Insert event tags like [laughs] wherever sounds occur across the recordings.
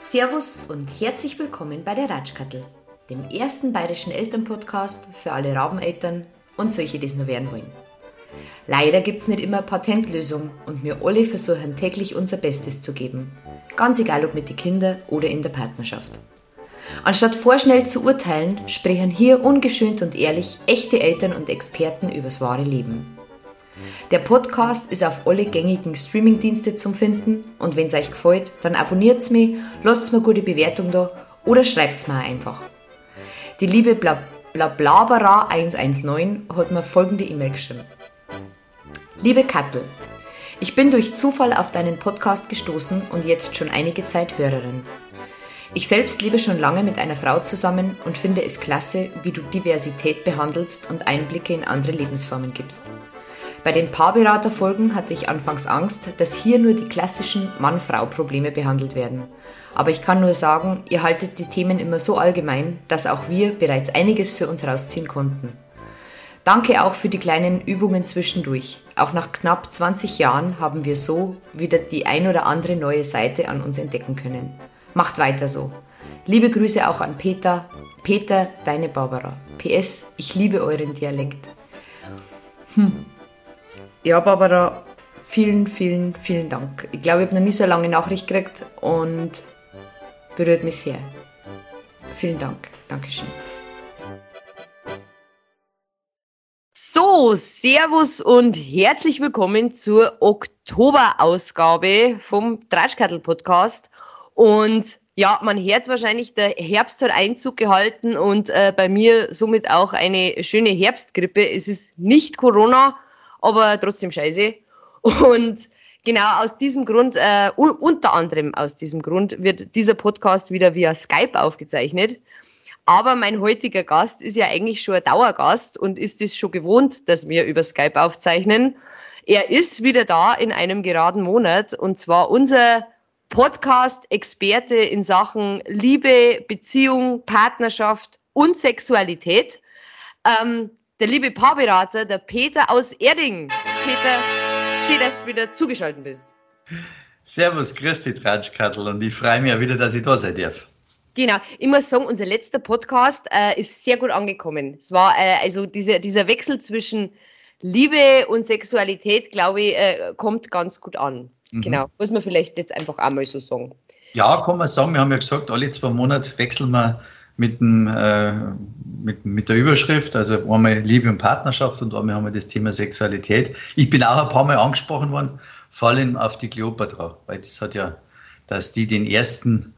Servus und herzlich willkommen bei der Ratschkattel, dem ersten bayerischen Elternpodcast für alle Rabeneltern und solche, die es nur werden wollen. Leider gibt es nicht immer Patentlösung und wir alle versuchen täglich unser Bestes zu geben. Ganz egal ob mit den Kindern oder in der Partnerschaft. Anstatt vorschnell zu urteilen, sprechen hier ungeschönt und ehrlich echte Eltern und Experten übers wahre Leben. Der Podcast ist auf alle gängigen Streamingdienste zum Finden und wenn es euch gefällt, dann abonniert's mich, lasst mir gute Bewertung da oder schreibt's mir einfach. Die liebe Blablabara 119 hat mir folgende E-Mail geschrieben. Liebe Kattel, ich bin durch Zufall auf deinen Podcast gestoßen und jetzt schon einige Zeit Hörerin. Ich selbst lebe schon lange mit einer Frau zusammen und finde es klasse, wie du Diversität behandelst und Einblicke in andere Lebensformen gibst. Bei den Paarberaterfolgen hatte ich anfangs Angst, dass hier nur die klassischen Mann-Frau-Probleme behandelt werden. Aber ich kann nur sagen, ihr haltet die Themen immer so allgemein, dass auch wir bereits einiges für uns rausziehen konnten. Danke auch für die kleinen Übungen zwischendurch. Auch nach knapp 20 Jahren haben wir so wieder die ein oder andere neue Seite an uns entdecken können. Macht weiter so. Liebe Grüße auch an Peter. Peter, deine Barbara. PS, ich liebe euren Dialekt. Hm. Ja, Barbara, vielen, vielen, vielen Dank. Ich glaube, ich habe noch nie so lange Nachricht gekriegt und berührt mich sehr. Vielen Dank. Dankeschön. So, Servus und herzlich willkommen zur Oktoberausgabe vom Tratschkattel-Podcast. Und ja, man hört wahrscheinlich, der Herbst hat Einzug gehalten und äh, bei mir somit auch eine schöne Herbstgrippe. Es ist nicht Corona, aber trotzdem scheiße. Und genau aus diesem Grund, äh, unter anderem aus diesem Grund, wird dieser Podcast wieder via Skype aufgezeichnet. Aber mein heutiger Gast ist ja eigentlich schon ein Dauergast und ist es schon gewohnt, dass wir über Skype aufzeichnen. Er ist wieder da in einem geraden Monat und zwar unser Podcast-Experte in Sachen Liebe, Beziehung, Partnerschaft und Sexualität. Ähm, der liebe Paarberater, der Peter aus Erding. Peter, schön, dass du wieder zugeschaltet bist. Servus, grüß dich, Tratschkattel, und ich freue mich ja wieder, dass ich da sein darf. Genau, ich muss sagen, unser letzter Podcast äh, ist sehr gut angekommen. Es war äh, also dieser, dieser Wechsel zwischen Liebe und Sexualität, glaube ich, äh, kommt ganz gut an. Mhm. Genau, muss man vielleicht jetzt einfach einmal so sagen. Ja, kann man sagen. Wir haben ja gesagt, alle zwei Monate wechseln wir mit, dem, äh, mit, mit der Überschrift, also einmal Liebe und Partnerschaft und einmal haben wir das Thema Sexualität. Ich bin auch ein paar Mal angesprochen worden, vor allem auf die Kleopatra, weil das hat ja, dass die den ersten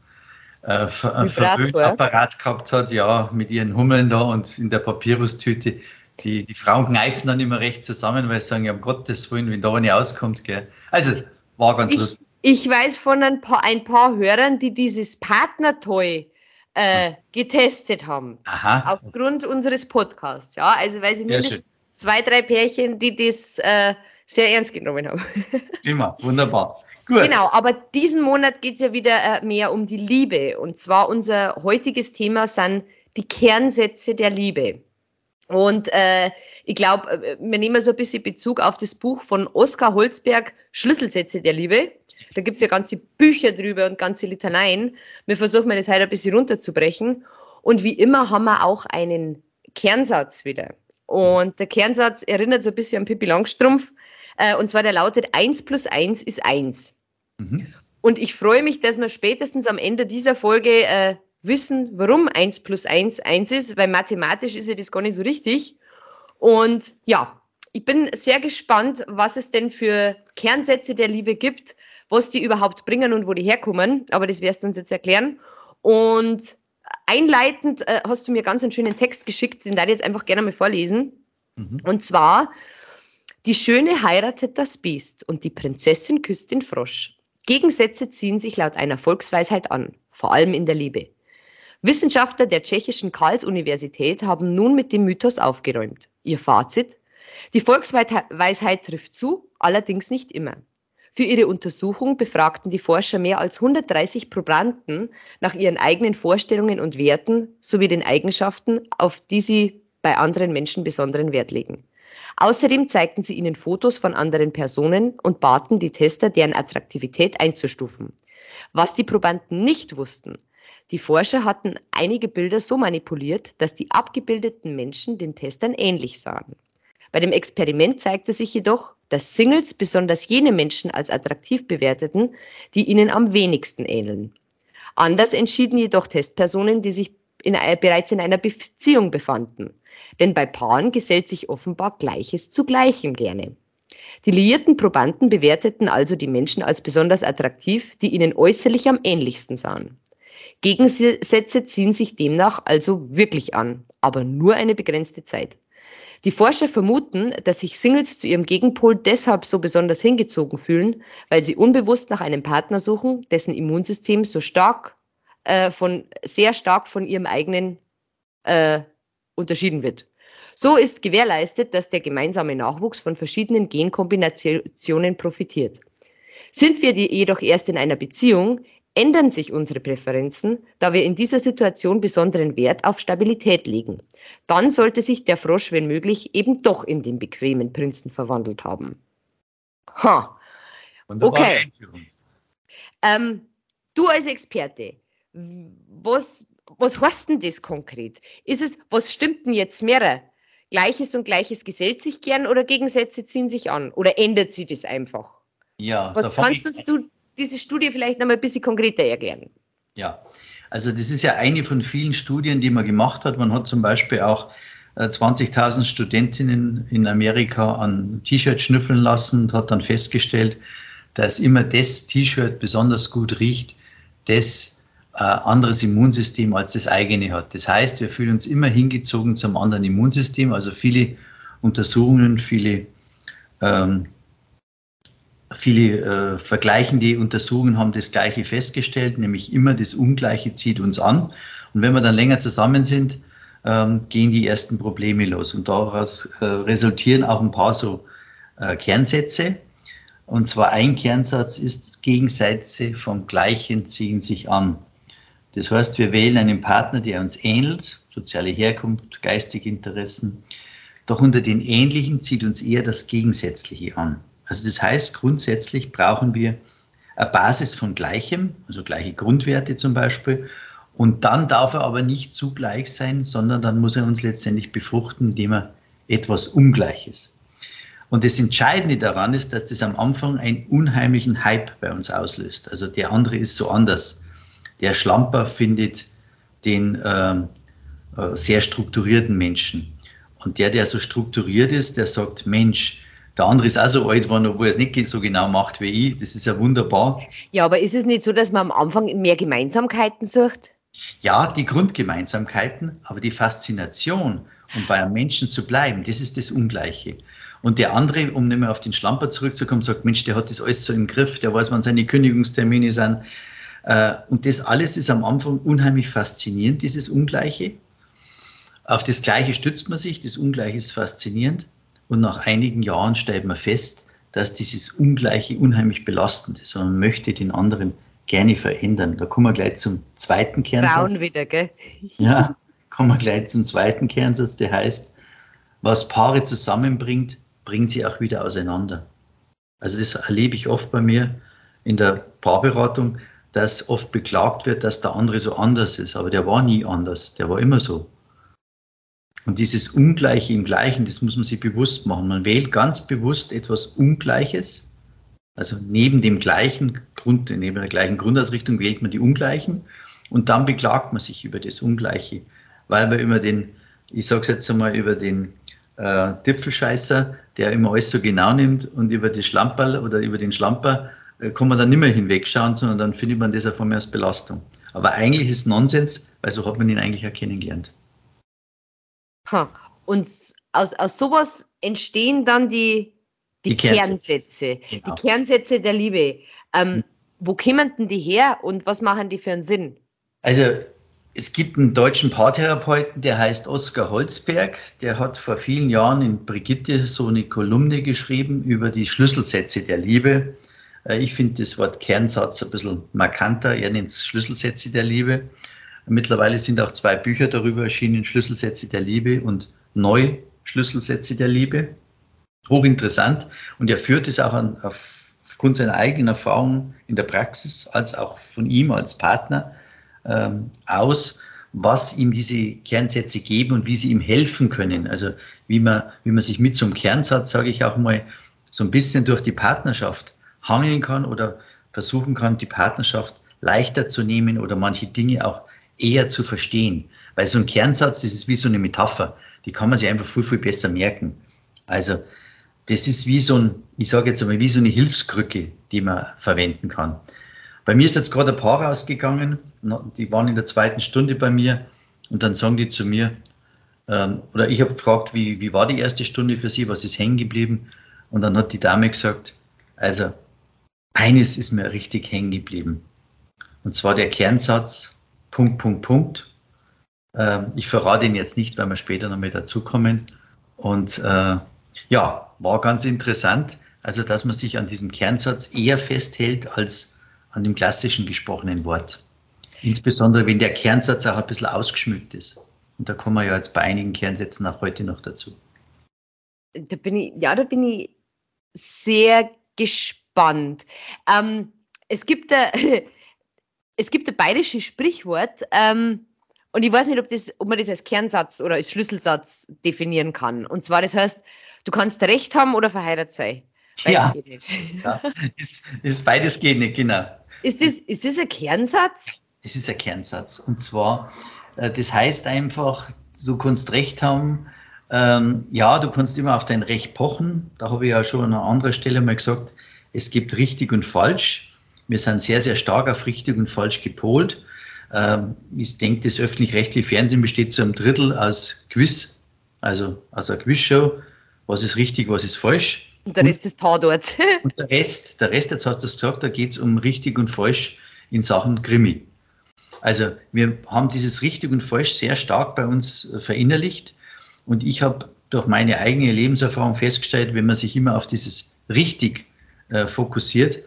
äh, Verwöhnapparat gehabt hat, ja, mit ihren Hummeln da und in der Papyrustüte. Die, die Frauen kneifen dann immer recht zusammen, weil sie sagen, ja, um Gottes Willen, wenn da eine auskommt. Gell. Also, war ganz ich, lustig. Ich weiß von ein paar, ein paar Hörern, die dieses Partnertoy äh, getestet haben. Aha. Aufgrund unseres Podcasts. Ja, also weil sie mindestens zwei, drei Pärchen, die das äh, sehr ernst genommen haben. [laughs] Immer, wunderbar. Gut. Genau, aber diesen Monat geht es ja wieder äh, mehr um die Liebe. Und zwar unser heutiges Thema sind die Kernsätze der Liebe. Und äh, ich glaube, äh, wir nehmen so ein bisschen Bezug auf das Buch von Oskar Holzberg, Schlüsselsätze der Liebe. Da gibt es ja ganze Bücher drüber und ganze Litaneien. Wir versuchen das heute ein bisschen runterzubrechen. Und wie immer haben wir auch einen Kernsatz wieder. Und der Kernsatz erinnert so ein bisschen an Pippi Langstrumpf. Äh, und zwar der lautet 1 plus 1 ist 1. Mhm. Und ich freue mich, dass wir spätestens am Ende dieser Folge äh, wissen, warum 1 plus 1 1 ist, weil mathematisch ist ja das gar nicht so richtig. Und ja, ich bin sehr gespannt, was es denn für Kernsätze der Liebe gibt, was die überhaupt bringen und wo die herkommen. Aber das wirst du uns jetzt erklären. Und einleitend äh, hast du mir ganz einen schönen Text geschickt, den darf ich jetzt einfach gerne mal vorlesen. Mhm. Und zwar, die Schöne heiratet das Biest und die Prinzessin küsst den Frosch. Gegensätze ziehen sich laut einer Volksweisheit an, vor allem in der Liebe. Wissenschaftler der tschechischen Karls-Universität haben nun mit dem Mythos aufgeräumt. Ihr Fazit? Die Volksweisheit trifft zu, allerdings nicht immer. Für ihre Untersuchung befragten die Forscher mehr als 130 Probanden nach ihren eigenen Vorstellungen und Werten sowie den Eigenschaften, auf die sie bei anderen Menschen besonderen Wert legen. Außerdem zeigten sie ihnen Fotos von anderen Personen und baten die Tester, deren Attraktivität einzustufen. Was die Probanden nicht wussten, die Forscher hatten einige Bilder so manipuliert, dass die abgebildeten Menschen den Testern ähnlich sahen. Bei dem Experiment zeigte sich jedoch, dass Singles besonders jene Menschen als attraktiv bewerteten, die ihnen am wenigsten ähneln. Anders entschieden jedoch Testpersonen, die sich in, bereits in einer Beziehung befanden. Denn bei Paaren gesellt sich offenbar Gleiches zu Gleichem gerne. Die liierten Probanden bewerteten also die Menschen als besonders attraktiv, die ihnen äußerlich am ähnlichsten sahen. Gegensätze ziehen sich demnach also wirklich an, aber nur eine begrenzte Zeit. Die Forscher vermuten, dass sich Singles zu ihrem Gegenpol deshalb so besonders hingezogen fühlen, weil sie unbewusst nach einem Partner suchen, dessen Immunsystem so stark äh, von sehr stark von ihrem eigenen äh, unterschieden wird. So ist gewährleistet, dass der gemeinsame Nachwuchs von verschiedenen Genkombinationen profitiert. Sind wir jedoch erst in einer Beziehung, ändern sich unsere Präferenzen, da wir in dieser Situation besonderen Wert auf Stabilität legen. Dann sollte sich der Frosch, wenn möglich, eben doch in den bequemen Prinzen verwandelt haben. Ha. Okay. Ähm, du als Experte, was, was heißt denn das konkret? Ist es, was stimmt denn jetzt mehr? Gleiches und Gleiches gesellt sich gern oder Gegensätze ziehen sich an? Oder ändert sich das einfach? Ja, was kannst uns du diese Studie vielleicht noch mal ein bisschen konkreter erklären? Ja, also das ist ja eine von vielen Studien, die man gemacht hat. Man hat zum Beispiel auch 20.000 äh, Studentinnen in Amerika an T-Shirt schnüffeln lassen und hat dann festgestellt, dass immer das T-Shirt besonders gut riecht, das anderes Immunsystem als das eigene hat. Das heißt, wir fühlen uns immer hingezogen zum anderen Immunsystem. Also viele Untersuchungen, viele ähm, Viele äh, vergleichende Untersuchungen haben das Gleiche festgestellt, nämlich immer das Ungleiche zieht uns an. Und wenn wir dann länger zusammen sind, ähm, gehen die ersten Probleme los. Und daraus äh, resultieren auch ein paar so äh, Kernsätze. Und zwar ein Kernsatz ist, Gegensätze vom Gleichen ziehen sich an. Das heißt, wir wählen einen Partner, der uns ähnelt, soziale Herkunft, geistige Interessen. Doch unter den Ähnlichen zieht uns eher das Gegensätzliche an. Also das heißt, grundsätzlich brauchen wir eine Basis von Gleichem, also gleiche Grundwerte zum Beispiel. Und dann darf er aber nicht zugleich sein, sondern dann muss er uns letztendlich befruchten, indem er etwas Ungleiches. Und das Entscheidende daran ist, dass das am Anfang einen unheimlichen Hype bei uns auslöst. Also der andere ist so anders. Der Schlamper findet den äh, äh, sehr strukturierten Menschen. Und der, der so strukturiert ist, der sagt, Mensch, der andere ist auch so alt geworden, obwohl er es nicht so genau macht wie ich. Das ist ja wunderbar. Ja, aber ist es nicht so, dass man am Anfang mehr Gemeinsamkeiten sucht? Ja, die Grundgemeinsamkeiten, aber die Faszination, um bei einem Menschen zu bleiben, das ist das Ungleiche. Und der andere, um nicht mehr auf den Schlamper zurückzukommen, sagt, Mensch, der hat das alles so im Griff, der weiß, wann seine Kündigungstermine sind. Äh, und das alles ist am Anfang unheimlich faszinierend, dieses Ungleiche. Auf das Gleiche stützt man sich, das Ungleiche ist faszinierend. Und nach einigen Jahren stellt man fest, dass dieses Ungleiche unheimlich belastend ist und man möchte den anderen gerne verändern. Da kommen wir gleich zum zweiten Kernsatz. Frauen wieder, gell? Ja, kommen wir gleich zum zweiten Kernsatz, der heißt, was Paare zusammenbringt, bringt sie auch wieder auseinander. Also das erlebe ich oft bei mir in der Paarberatung, dass oft beklagt wird, dass der andere so anders ist. Aber der war nie anders, der war immer so. Und dieses Ungleiche im Gleichen, das muss man sich bewusst machen. Man wählt ganz bewusst etwas Ungleiches. Also neben dem gleichen Grund, neben der gleichen Grundausrichtung wählt man die Ungleichen und dann beklagt man sich über das Ungleiche, weil man immer den, ich sage es jetzt einmal, über den äh, Dipfelscheißer, der immer alles so genau nimmt und über die Schlamperl oder über den Schlamper kann man dann nicht mehr hinwegschauen, sondern dann findet man das auch mehr als Belastung. Aber eigentlich ist Nonsens, weil so hat man ihn eigentlich auch kennengelernt. Ha. Und aus, aus sowas entstehen dann die, die, die Kernsätze, genau. die Kernsätze der Liebe. Ähm, hm. Wo kämen denn die her und was machen die für einen Sinn? Also es gibt einen deutschen Paartherapeuten, der heißt Oskar Holzberg. Der hat vor vielen Jahren in Brigitte so eine Kolumne geschrieben über die Schlüsselsätze der Liebe. Äh, ich finde das Wort Kernsatz ein bisschen markanter. Er nennt es Schlüsselsätze der Liebe. Mittlerweile sind auch zwei Bücher darüber erschienen, Schlüsselsätze der Liebe und Neu-Schlüsselsätze der Liebe. Hochinteressant. Und er führt es auch an, aufgrund seiner eigenen Erfahrungen in der Praxis, als auch von ihm als Partner ähm, aus, was ihm diese Kernsätze geben und wie sie ihm helfen können. Also wie man, wie man sich mit so einem Kernsatz, sage ich auch mal, so ein bisschen durch die Partnerschaft hangeln kann oder versuchen kann, die Partnerschaft leichter zu nehmen oder manche Dinge auch eher zu verstehen. Weil so ein Kernsatz, das ist wie so eine Metapher, die kann man sich einfach viel, viel besser merken. Also das ist wie so ein, ich sage jetzt einmal, wie so eine Hilfskrücke, die man verwenden kann. Bei mir ist jetzt gerade ein Paar rausgegangen, die waren in der zweiten Stunde bei mir und dann sagen die zu mir, ähm, oder ich habe gefragt, wie, wie war die erste Stunde für sie, was ist hängen geblieben? Und dann hat die Dame gesagt, also eines ist mir richtig hängen geblieben. Und zwar der Kernsatz, Punkt, Punkt, Punkt. Ähm, ich verrate ihn jetzt nicht, weil wir später noch mit dazukommen. Und äh, ja, war ganz interessant. Also, dass man sich an diesem Kernsatz eher festhält als an dem klassischen gesprochenen Wort. Insbesondere, wenn der Kernsatz auch ein bisschen ausgeschmückt ist. Und da kommen wir ja jetzt bei einigen Kernsätzen auch heute noch dazu. Da bin ich, ja, da bin ich sehr gespannt. Ähm, es gibt ein, [laughs] es gibt ein bayerisches Sprichwort, ähm, und ich weiß nicht, ob, das, ob man das als Kernsatz oder als Schlüsselsatz definieren kann. Und zwar, das heißt, du kannst Recht haben oder verheiratet sein. Beides ja. geht nicht. Ja. Ist, ist beides geht nicht, genau. Ist das, ist das ein Kernsatz? Das ist ein Kernsatz. Und zwar, äh, das heißt einfach, du kannst Recht haben, ähm, ja, du kannst immer auf dein Recht pochen. Da habe ich ja schon an einer anderen Stelle mal gesagt, es gibt richtig und falsch. Wir sind sehr, sehr stark auf richtig und falsch gepolt. Ähm, ich denke, das öffentlich-rechtliche Fernsehen besteht zu einem Drittel aus Quiz, also aus einer Quizshow. Was ist richtig, was ist falsch? Und der Rest ist Tatort. [laughs] und der Rest, der Rest, jetzt hast du es gesagt, da geht es um richtig und falsch in Sachen Krimi. Also wir haben dieses richtig und falsch sehr stark bei uns verinnerlicht. Und ich habe durch meine eigene Lebenserfahrung festgestellt, wenn man sich immer auf dieses richtig äh, fokussiert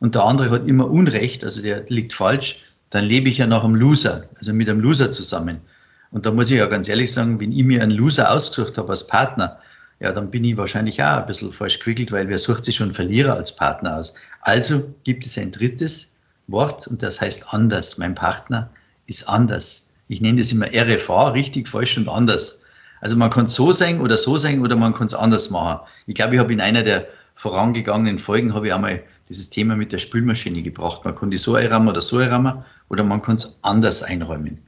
und der andere hat immer Unrecht, also der liegt falsch, dann lebe ich ja nach einem Loser, also mit einem Loser zusammen. Und da muss ich ja ganz ehrlich sagen, wenn ich mir einen Loser ausgesucht habe als Partner, ja, dann bin ich wahrscheinlich auch ein bisschen falsch gewickelt, weil wer sucht sich schon Verlierer als Partner aus? Also gibt es ein drittes Wort und das heißt anders. Mein Partner ist anders. Ich nenne das immer RFA, richtig, falsch und anders. Also man kann es so sein oder so sein oder man kann es anders machen. Ich glaube, ich habe in einer der vorangegangenen Folgen habe ich einmal dieses Thema mit der Spülmaschine gebracht. Man kann die so einrahmen oder so einrahmen oder man kann es anders einräumen.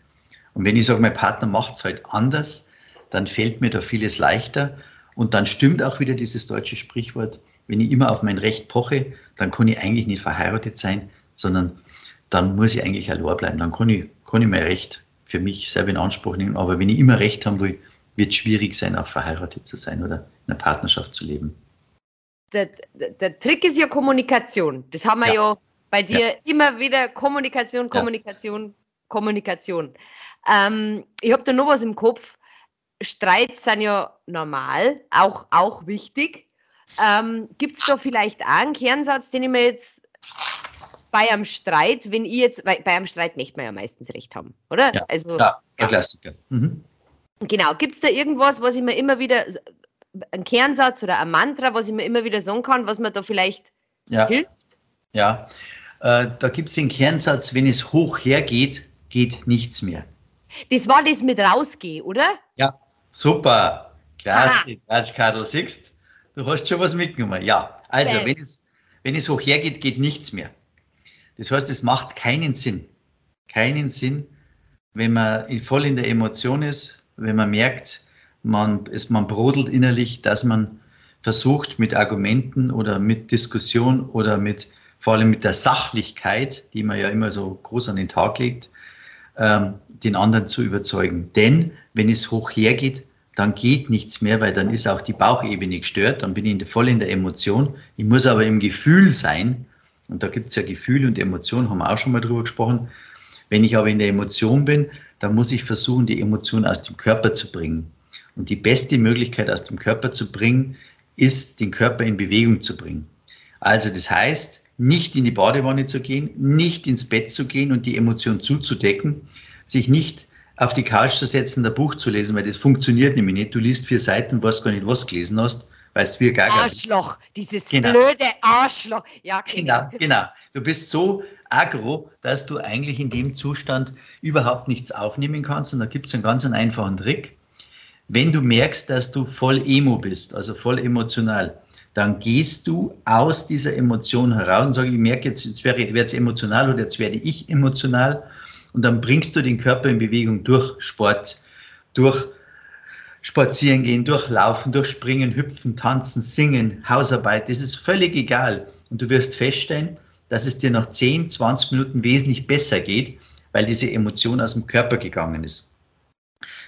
Und wenn ich sage, mein Partner macht es halt anders, dann fällt mir da vieles leichter und dann stimmt auch wieder dieses deutsche Sprichwort, wenn ich immer auf mein Recht poche, dann kann ich eigentlich nicht verheiratet sein, sondern dann muss ich eigentlich allein bleiben. Dann kann ich, kann ich mein Recht für mich selber in Anspruch nehmen. Aber wenn ich immer Recht haben will, wird es schwierig sein, auch verheiratet zu sein oder in einer Partnerschaft zu leben. Der, der, Trick ist ja Kommunikation. Das haben wir ja, ja bei dir ja. immer wieder Kommunikation, Kommunikation, ja. Kommunikation. Ähm, ich habe da noch was im Kopf. Streits sind ja normal, auch, auch wichtig. Ähm, Gibt es da vielleicht auch einen Kernsatz, den ich mir jetzt bei einem Streit, wenn ich jetzt, bei, bei einem Streit möchte man ja meistens recht haben, oder? Ja, also, ja der Klassiker. Mhm. Genau, gibt es da irgendwas, was ich mir immer wieder, ein Kernsatz oder ein Mantra, was ich mir immer wieder sagen kann, was mir da vielleicht ja. hilft? Ja, äh, da gibt es den Kernsatz, wenn es hoch hergeht, geht nichts mehr. Das war das mit rausgehen, oder? Ja, Super, klasse, Ratschkadel, siehst du, hast schon was mitgenommen. Ja, also, wenn es, wenn es hoch hergeht, geht nichts mehr. Das heißt, es macht keinen Sinn. Keinen Sinn, wenn man voll in der Emotion ist, wenn man merkt, man, es, man brodelt innerlich, dass man versucht, mit Argumenten oder mit Diskussion oder mit vor allem mit der Sachlichkeit, die man ja immer so groß an den Tag legt, ähm, den anderen zu überzeugen. Denn wenn es hoch hergeht, dann geht nichts mehr, weil dann ist auch die Bauchebene gestört, dann bin ich voll in der Emotion. Ich muss aber im Gefühl sein, und da gibt es ja Gefühl und Emotion, haben wir auch schon mal drüber gesprochen. Wenn ich aber in der Emotion bin, dann muss ich versuchen, die Emotion aus dem Körper zu bringen. Und die beste Möglichkeit aus dem Körper zu bringen, ist, den Körper in Bewegung zu bringen. Also das heißt, nicht in die Badewanne zu gehen, nicht ins Bett zu gehen und die Emotion zuzudecken, sich nicht auf die Couch zu setzen, ein Buch zu lesen, weil das funktioniert nämlich nicht. Du liest vier Seiten und weißt gar nicht, was du gelesen hast, weißt wie gar Arschloch, dieses genau. blöde Arschloch. Ja, genau. genau, genau. Du bist so aggro, dass du eigentlich in dem Zustand überhaupt nichts aufnehmen kannst. Und da gibt es einen ganz einfachen Trick. Wenn du merkst, dass du voll emo bist, also voll emotional, dann gehst du aus dieser Emotion heraus und sagst, ich merke jetzt, jetzt wäre ich emotional oder jetzt werde ich emotional und dann bringst du den Körper in Bewegung durch Sport, durch Spazieren gehen, durch Laufen, durch Springen, Hüpfen, Tanzen, Singen, Hausarbeit. Das ist völlig egal. Und du wirst feststellen, dass es dir nach 10, 20 Minuten wesentlich besser geht, weil diese Emotion aus dem Körper gegangen ist.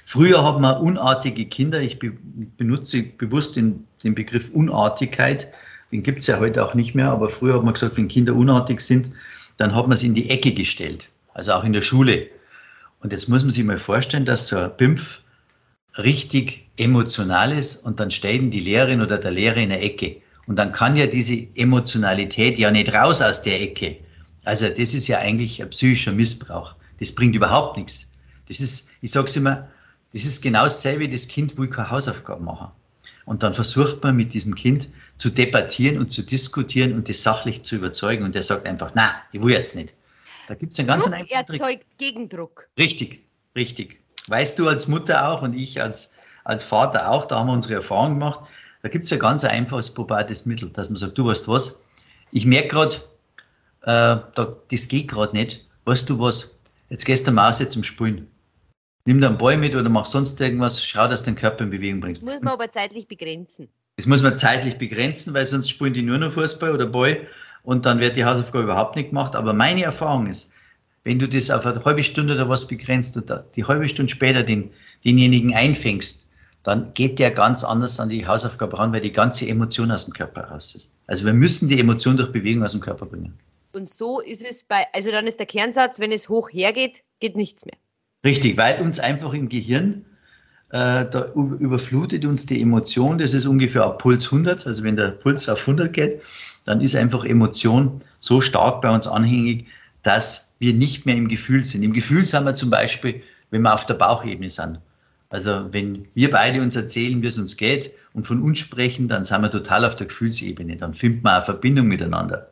Früher hat man unartige Kinder, ich benutze bewusst den, den Begriff Unartigkeit, den gibt es ja heute auch nicht mehr, aber früher hat man gesagt, wenn Kinder unartig sind, dann hat man sie in die Ecke gestellt also auch in der Schule. Und jetzt muss man sich mal vorstellen, dass so ein Pimpf richtig emotional ist und dann stehen die Lehrerin oder der Lehrer in der Ecke. Und dann kann ja diese Emotionalität ja nicht raus aus der Ecke. Also das ist ja eigentlich ein psychischer Missbrauch. Das bringt überhaupt nichts. Das ist, ich sage es immer, das ist genau dasselbe, das Kind will keine Hausaufgaben machen. Und dann versucht man mit diesem Kind zu debattieren und zu diskutieren und das sachlich zu überzeugen. Und der sagt einfach, na, ich will jetzt nicht. Da gibt es einen ganz Druck erzeugt Gegendruck. Richtig, richtig. Weißt du als Mutter auch und ich als, als Vater auch, da haben wir unsere Erfahrung gemacht. Da gibt es ein ganz einfaches, probates Mittel, dass man sagt, du weißt was, ich merke gerade, äh, da, das geht gerade nicht. Weißt du was, jetzt gehst du jetzt zum Spulen. Nimm da einen Ball mit oder mach sonst irgendwas, schau, dass du den Körper in Bewegung bringst. Das muss man aber zeitlich begrenzen. Das muss man zeitlich begrenzen, weil sonst spielen die nur noch Fußball oder Ball und dann wird die Hausaufgabe überhaupt nicht gemacht. Aber meine Erfahrung ist, wenn du das auf eine halbe Stunde oder was begrenzt und die halbe Stunde später den, denjenigen einfängst, dann geht der ganz anders an die Hausaufgabe ran, weil die ganze Emotion aus dem Körper raus ist. Also wir müssen die Emotion durch Bewegung aus dem Körper bringen. Und so ist es bei, also dann ist der Kernsatz, wenn es hoch hergeht, geht nichts mehr. Richtig, weil uns einfach im Gehirn äh, da überflutet uns die Emotion, das ist ungefähr ab Puls 100, also wenn der Puls auf 100 geht, dann ist einfach Emotion so stark bei uns anhängig, dass wir nicht mehr im Gefühl sind. Im Gefühl sind wir zum Beispiel, wenn wir auf der Bauchebene sind. Also wenn wir beide uns erzählen, wie es uns geht und von uns sprechen, dann sind wir total auf der Gefühlsebene. Dann findet man eine Verbindung miteinander.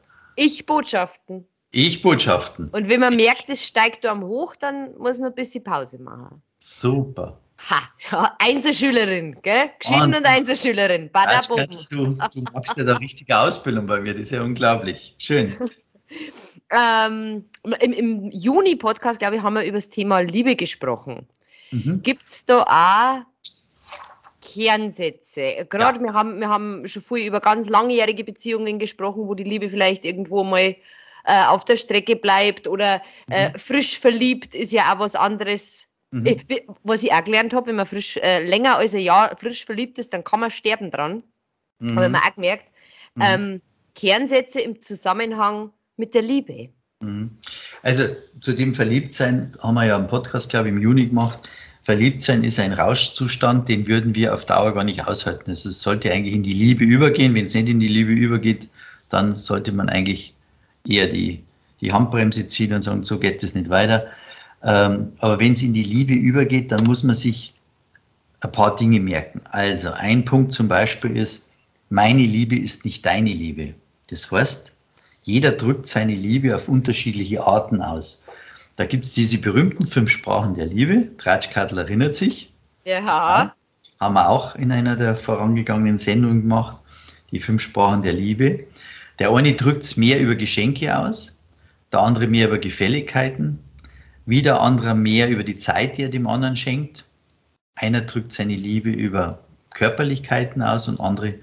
Ich-Botschaften. Ich-Botschaften. Und wenn man merkt, es steigt am hoch, dann muss man ein bisschen Pause machen. Super. Ha, ja, Einzelschülerin, gell? Geschieden und Einzelschülerin. Badabum. Du, du machst ja da richtige Ausbildung bei mir, das ist ja unglaublich. Schön. [laughs] ähm, im, Im Juni-Podcast, glaube ich, haben wir über das Thema Liebe gesprochen. Mhm. Gibt es da auch Kernsätze? Gerade ja. wir, haben, wir haben schon viel über ganz langjährige Beziehungen gesprochen, wo die Liebe vielleicht irgendwo mal äh, auf der Strecke bleibt oder äh, mhm. frisch verliebt ist ja auch was anderes Mhm. Ich, was ich auch gelernt habe, wenn man frisch, äh, länger als ein Jahr frisch verliebt ist, dann kann man sterben dran. Mhm. Habe ich auch gemerkt. Mhm. Ähm, Kernsätze im Zusammenhang mit der Liebe. Mhm. Also zu dem Verliebtsein haben wir ja einen Podcast, glaube ich, im Juni gemacht. Verliebtsein ist ein Rauschzustand, den würden wir auf Dauer gar nicht aushalten. Also es sollte eigentlich in die Liebe übergehen. Wenn es nicht in die Liebe übergeht, dann sollte man eigentlich eher die, die Handbremse ziehen und sagen, so geht es nicht weiter. Ähm, aber wenn es in die Liebe übergeht, dann muss man sich ein paar Dinge merken. Also ein Punkt zum Beispiel ist, meine Liebe ist nicht deine Liebe. Das heißt, jeder drückt seine Liebe auf unterschiedliche Arten aus. Da gibt es diese berühmten fünf Sprachen der Liebe. Tratschkadl erinnert sich. Ja. ja. Haben wir auch in einer der vorangegangenen Sendungen gemacht. Die fünf Sprachen der Liebe. Der eine drückt es mehr über Geschenke aus, der andere mehr über Gefälligkeiten, wieder anderer mehr über die Zeit, die er dem anderen schenkt. Einer drückt seine Liebe über Körperlichkeiten aus und andere,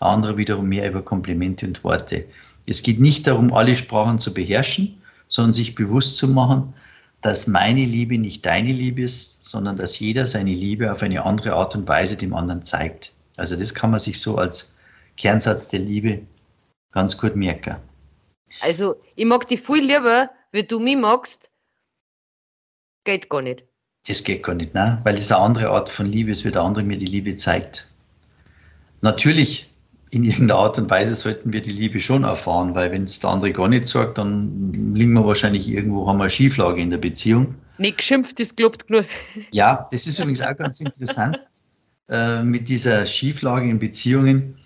andere wiederum mehr über Komplimente und Worte. Es geht nicht darum, alle Sprachen zu beherrschen, sondern sich bewusst zu machen, dass meine Liebe nicht deine Liebe ist, sondern dass jeder seine Liebe auf eine andere Art und Weise dem anderen zeigt. Also das kann man sich so als Kernsatz der Liebe ganz gut merken. Also ich mag dich viel lieber, wie du mich magst, geht gar nicht. Das geht gar nicht, ne? weil es eine andere Art von Liebe ist, wie der andere mir die Liebe zeigt. Natürlich in irgendeiner Art und Weise sollten wir die Liebe schon erfahren, weil wenn es der andere gar nicht sagt, dann liegen wir wahrscheinlich irgendwo, haben wir eine Schieflage in der Beziehung. Nicht geschimpft ist gelobt genug. Ja, das ist übrigens auch ganz interessant äh, mit dieser Schieflage in Beziehungen.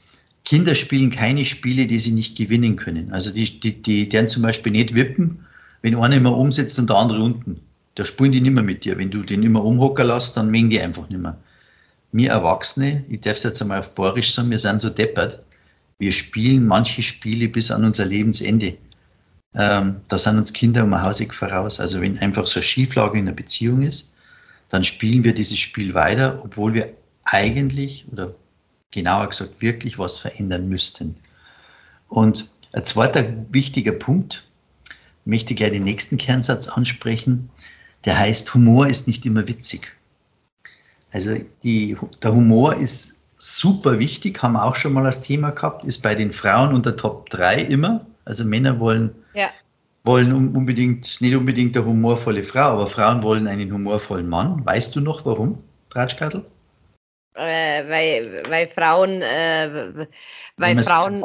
Kinder spielen keine Spiele, die sie nicht gewinnen können. Also die, die, die deren zum Beispiel nicht wippen, wenn einer immer umsetzt und der andere unten. Da spielen die nicht mehr mit dir. Wenn du den immer umhocken lässt, dann mengen die einfach nicht mehr. Wir Erwachsene, ich darf es jetzt einmal auf Borisch sagen, wir sind so deppert. Wir spielen manche Spiele bis an unser Lebensende. Ähm, da sind uns Kinder um ein Hausig voraus. Also wenn einfach so eine Schieflage in der Beziehung ist, dann spielen wir dieses Spiel weiter, obwohl wir eigentlich oder genauer gesagt wirklich was verändern müssten. Und ein zweiter wichtiger Punkt, möchte ich gleich den nächsten Kernsatz ansprechen, der heißt, Humor ist nicht immer witzig. Also die, der Humor ist super wichtig, haben wir auch schon mal als Thema gehabt, ist bei den Frauen unter Top 3 immer. Also Männer wollen, ja. wollen unbedingt, nicht unbedingt eine humorvolle Frau, aber Frauen wollen einen humorvollen Mann. Weißt du noch warum, Tratschkadl? Äh, weil, weil Frauen, äh, weil Frauen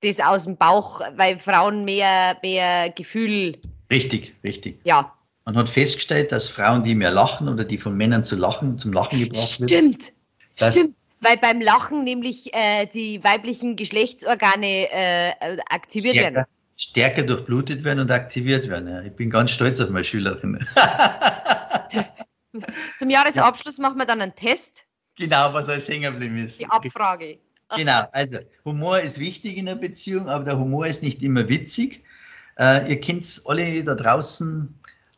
das aus dem Bauch, weil Frauen mehr, mehr Gefühl. Richtig, richtig. Ja. Man hat festgestellt, dass Frauen, die mehr lachen oder die von Männern zu lachen, zum Lachen gebracht werden. Stimmt. Stimmt. Weil beim Lachen nämlich äh, die weiblichen Geschlechtsorgane äh, aktiviert stärker, werden. Stärker durchblutet werden und aktiviert werden. Ja. Ich bin ganz stolz auf meine Schülerin. [laughs] [laughs] Zum Jahresabschluss ja. machen wir dann einen Test. Genau, was alles hängen geblieben ist. Die Abfrage. Genau, also Humor ist wichtig in der Beziehung, aber der Humor ist nicht immer witzig. Äh, ihr kennt alle da draußen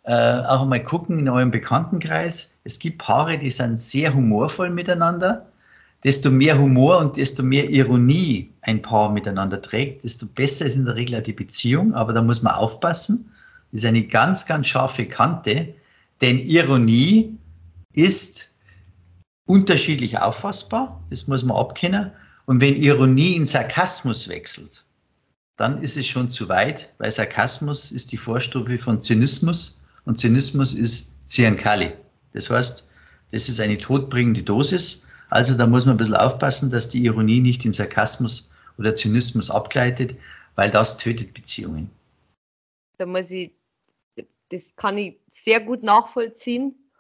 äh, auch mal gucken in eurem Bekanntenkreis. Es gibt Paare, die sind sehr humorvoll miteinander. Desto mehr Humor und desto mehr Ironie ein Paar miteinander trägt, desto besser ist in der Regel auch die Beziehung. Aber da muss man aufpassen. Das ist eine ganz, ganz scharfe Kante, denn Ironie ist unterschiedlich auffassbar. Das muss man abkennen. Und wenn Ironie in Sarkasmus wechselt, dann ist es schon zu weit, weil Sarkasmus ist die Vorstufe von Zynismus und Zynismus ist Ziankali. Das heißt, das ist eine todbringende Dosis. Also da muss man ein bisschen aufpassen, dass die Ironie nicht in Sarkasmus oder Zynismus abgleitet, weil das tötet Beziehungen. Da muss ich, das kann ich sehr gut nachvollziehen,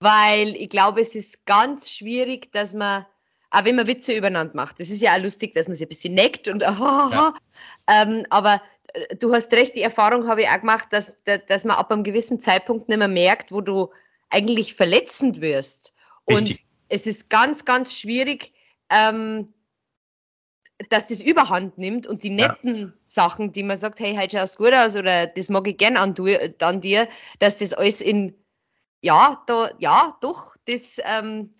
weil ich glaube, es ist ganz schwierig, dass man, auch wenn man Witze übereinander macht, das ist ja auch lustig, dass man sich ein bisschen neckt und aha, [laughs] ja. ähm, aber du hast recht, die Erfahrung habe ich auch gemacht, dass, dass man ab einem gewissen Zeitpunkt nicht mehr merkt, wo du eigentlich verletzend wirst. Richtig. Und es ist ganz, ganz schwierig, ähm, dass das überhand nimmt und die netten ja. Sachen, die man sagt, hey, heute schaust gut aus oder das mag ich gern an, du, an dir, dass das alles in, ja, da, ja, doch, das, ähm,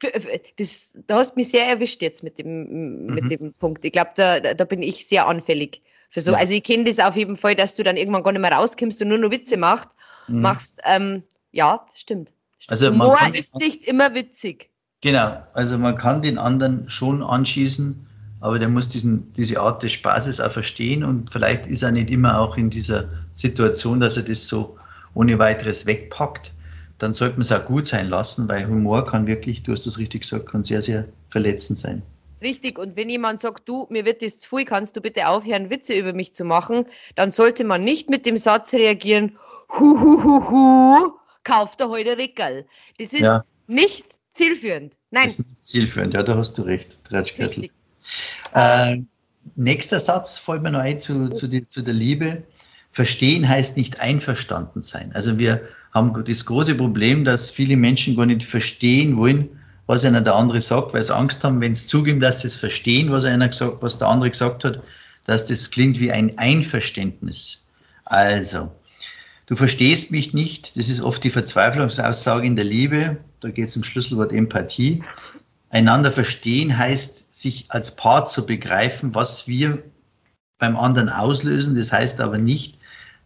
[laughs] das, da hast du mich sehr erwischt jetzt mit dem, mhm. mit dem Punkt. Ich glaube, da, da bin ich sehr anfällig für so. Ja. Also ich kenne das auf jeden Fall, dass du dann irgendwann gar nicht mehr rauskommst und nur noch Witze macht, mhm. machst. Ähm, ja, stimmt. Also Humor ist nicht immer witzig. Genau, also man kann den anderen schon anschießen, aber der muss diesen, diese Art des Spaßes auch verstehen und vielleicht ist er nicht immer auch in dieser Situation, dass er das so ohne weiteres wegpackt. Dann sollte man es auch gut sein lassen, weil Humor kann wirklich, du hast das richtig gesagt, kann sehr, sehr verletzend sein. Richtig, und wenn jemand sagt, du, mir wird das zu viel, kannst du bitte aufhören, Witze über mich zu machen, dann sollte man nicht mit dem Satz reagieren, hu, hu, hu, hu, kauft er heute Rickerl. Das ist ja. nicht zielführend. Nein. Das ist nicht zielführend, ja, da hast du recht, Tratschkessel. Äh, nächster Satz fällt mir noch ein zu, zu, die, zu der Liebe. Verstehen heißt nicht einverstanden sein. Also wir haben das große Problem, dass viele Menschen gar nicht verstehen wollen, was einer der andere sagt, weil sie Angst haben, wenn sie zugeben, dass sie es verstehen, was einer gesagt, was der andere gesagt hat, dass das klingt wie ein Einverständnis. Also, du verstehst mich nicht, das ist oft die Verzweiflungsaussage in der Liebe, da geht es um Schlüsselwort Empathie. Einander verstehen heißt, sich als Paar zu begreifen, was wir beim anderen auslösen. Das heißt aber nicht,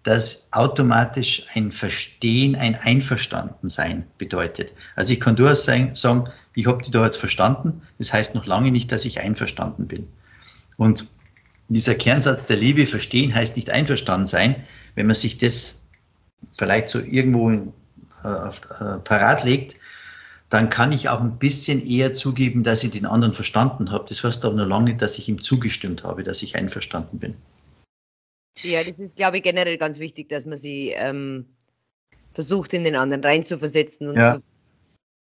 dass automatisch ein Verstehen, ein Einverstandensein bedeutet. Also ich kann durchaus sagen, ich habe die da jetzt verstanden. Das heißt noch lange nicht, dass ich einverstanden bin. Und dieser Kernsatz der Liebe, verstehen heißt nicht einverstanden sein. Wenn man sich das vielleicht so irgendwo äh, auf, äh, parat legt, dann kann ich auch ein bisschen eher zugeben, dass ich den anderen verstanden habe. Das heißt aber noch lange nicht, dass ich ihm zugestimmt habe, dass ich einverstanden bin. Ja, das ist, glaube ich, generell ganz wichtig, dass man sie ähm, versucht, in den anderen reinzuversetzen und ja. zu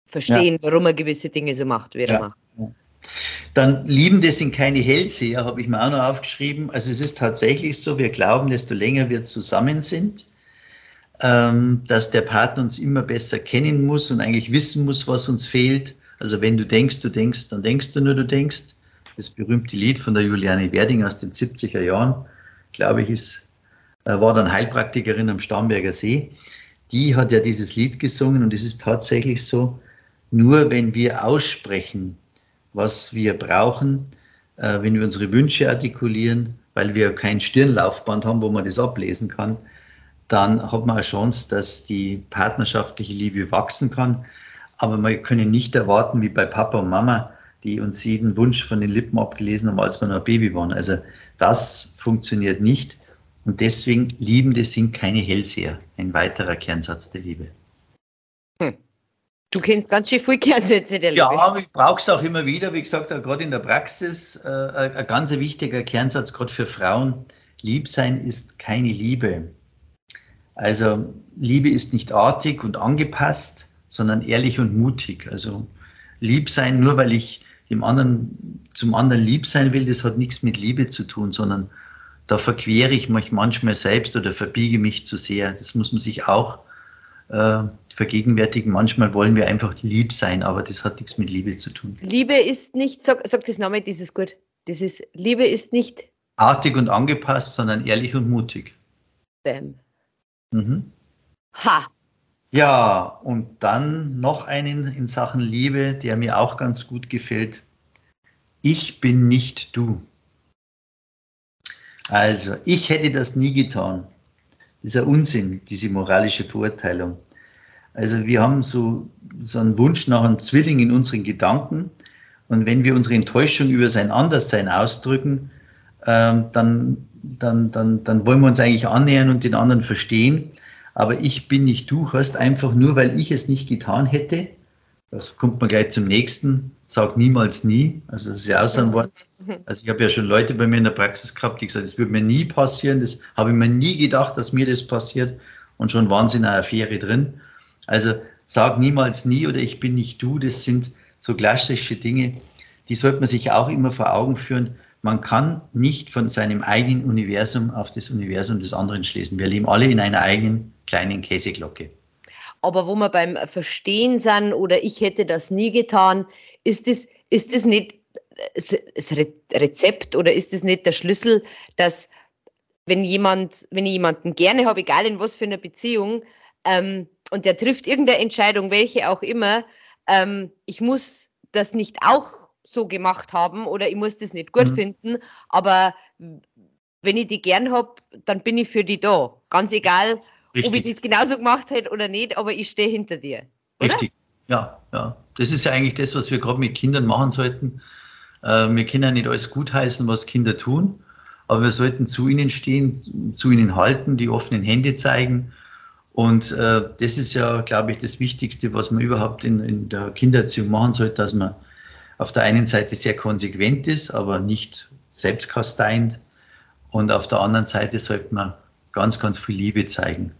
verstehen, ja. warum er gewisse Dinge so macht, wie er ja. macht. Dann Liebende sind keine Hellseher, habe ich mir auch noch aufgeschrieben. Also es ist tatsächlich so, wir glauben, desto länger wir zusammen sind, ähm, dass der Partner uns immer besser kennen muss und eigentlich wissen muss, was uns fehlt. Also wenn du denkst, du denkst, dann denkst du nur, du denkst. Das berühmte Lied von der Juliane Werding aus den 70er Jahren, glaube ich, ist, äh, war dann Heilpraktikerin am Starnberger See. Die hat ja dieses Lied gesungen und es ist tatsächlich so, nur wenn wir aussprechen, was wir brauchen, äh, wenn wir unsere Wünsche artikulieren, weil wir kein Stirnlaufband haben, wo man das ablesen kann, dann hat man eine Chance, dass die partnerschaftliche Liebe wachsen kann. Aber wir können nicht erwarten, wie bei Papa und Mama, die uns jeden Wunsch von den Lippen abgelesen haben, als wir noch ein Baby waren. Also das funktioniert nicht. Und deswegen, Liebende sind keine Hellseher. Ein weiterer Kernsatz der Liebe. Hm. Du kennst ganz schön viele Kernsätze der Liebe. Ja, aber ich brauche es auch immer wieder. Wie gesagt, gerade in der Praxis äh, ein ganz wichtiger Kernsatz, gerade für Frauen. Lieb sein ist keine Liebe. Also Liebe ist nicht artig und angepasst, sondern ehrlich und mutig. Also lieb sein, nur weil ich dem anderen, zum anderen lieb sein will, das hat nichts mit Liebe zu tun, sondern da verquere ich mich manchmal selbst oder verbiege mich zu sehr. Das muss man sich auch äh, vergegenwärtigen. Manchmal wollen wir einfach lieb sein, aber das hat nichts mit Liebe zu tun. Liebe ist nicht, sag, sag das Name, das ist gut. Das ist, Liebe ist nicht artig und angepasst, sondern ehrlich und mutig. Bam. Mhm. Ha! Ja, und dann noch einen in Sachen Liebe, der mir auch ganz gut gefällt. Ich bin nicht du. Also, ich hätte das nie getan. Dieser Unsinn, diese moralische Verurteilung. Also wir haben so, so einen Wunsch nach einem Zwilling in unseren Gedanken. Und wenn wir unsere Enttäuschung über sein Anderssein ausdrücken, ähm, dann, dann, dann, dann wollen wir uns eigentlich annähern und den anderen verstehen. Aber ich bin nicht du, heißt einfach nur, weil ich es nicht getan hätte. Das kommt man gleich zum nächsten. Sag niemals nie. Also das ist ja auch so ein Wort. Also ich habe ja schon Leute bei mir in der Praxis gehabt, die gesagt, das würde mir nie passieren. Das habe ich mir nie gedacht, dass mir das passiert. Und schon waren sie in einer Affäre drin. Also sag niemals nie oder ich bin nicht du. Das sind so klassische Dinge, die sollte man sich auch immer vor Augen führen. Man kann nicht von seinem eigenen Universum auf das Universum des anderen schließen. Wir leben alle in einer eigenen kleinen Käseglocke. Aber wo wir beim Verstehen sind oder ich hätte das nie getan, ist das, ist das nicht das Rezept oder ist das nicht der Schlüssel, dass wenn jemand, wenn ich jemanden gerne habe, egal in was für einer Beziehung, ähm, und der trifft irgendeine Entscheidung, welche auch immer, ähm, ich muss das nicht auch so gemacht haben oder ich muss das nicht gut mhm. finden, aber wenn ich die gern habe, dann bin ich für die da. Ganz egal, Richtig. ob ich das genauso gemacht hätte oder nicht, aber ich stehe hinter dir. Oder? Richtig, ja, ja. Das ist ja eigentlich das, was wir gerade mit Kindern machen sollten. Äh, wir können ja nicht alles gutheißen, was Kinder tun, aber wir sollten zu ihnen stehen, zu ihnen halten, die offenen Hände zeigen. Und äh, das ist ja, glaube ich, das Wichtigste, was man überhaupt in, in der Kindererziehung machen sollte, dass man auf der einen Seite sehr konsequent ist, aber nicht selbstkasteiend. Und auf der anderen Seite sollte man ganz, ganz viel Liebe zeigen.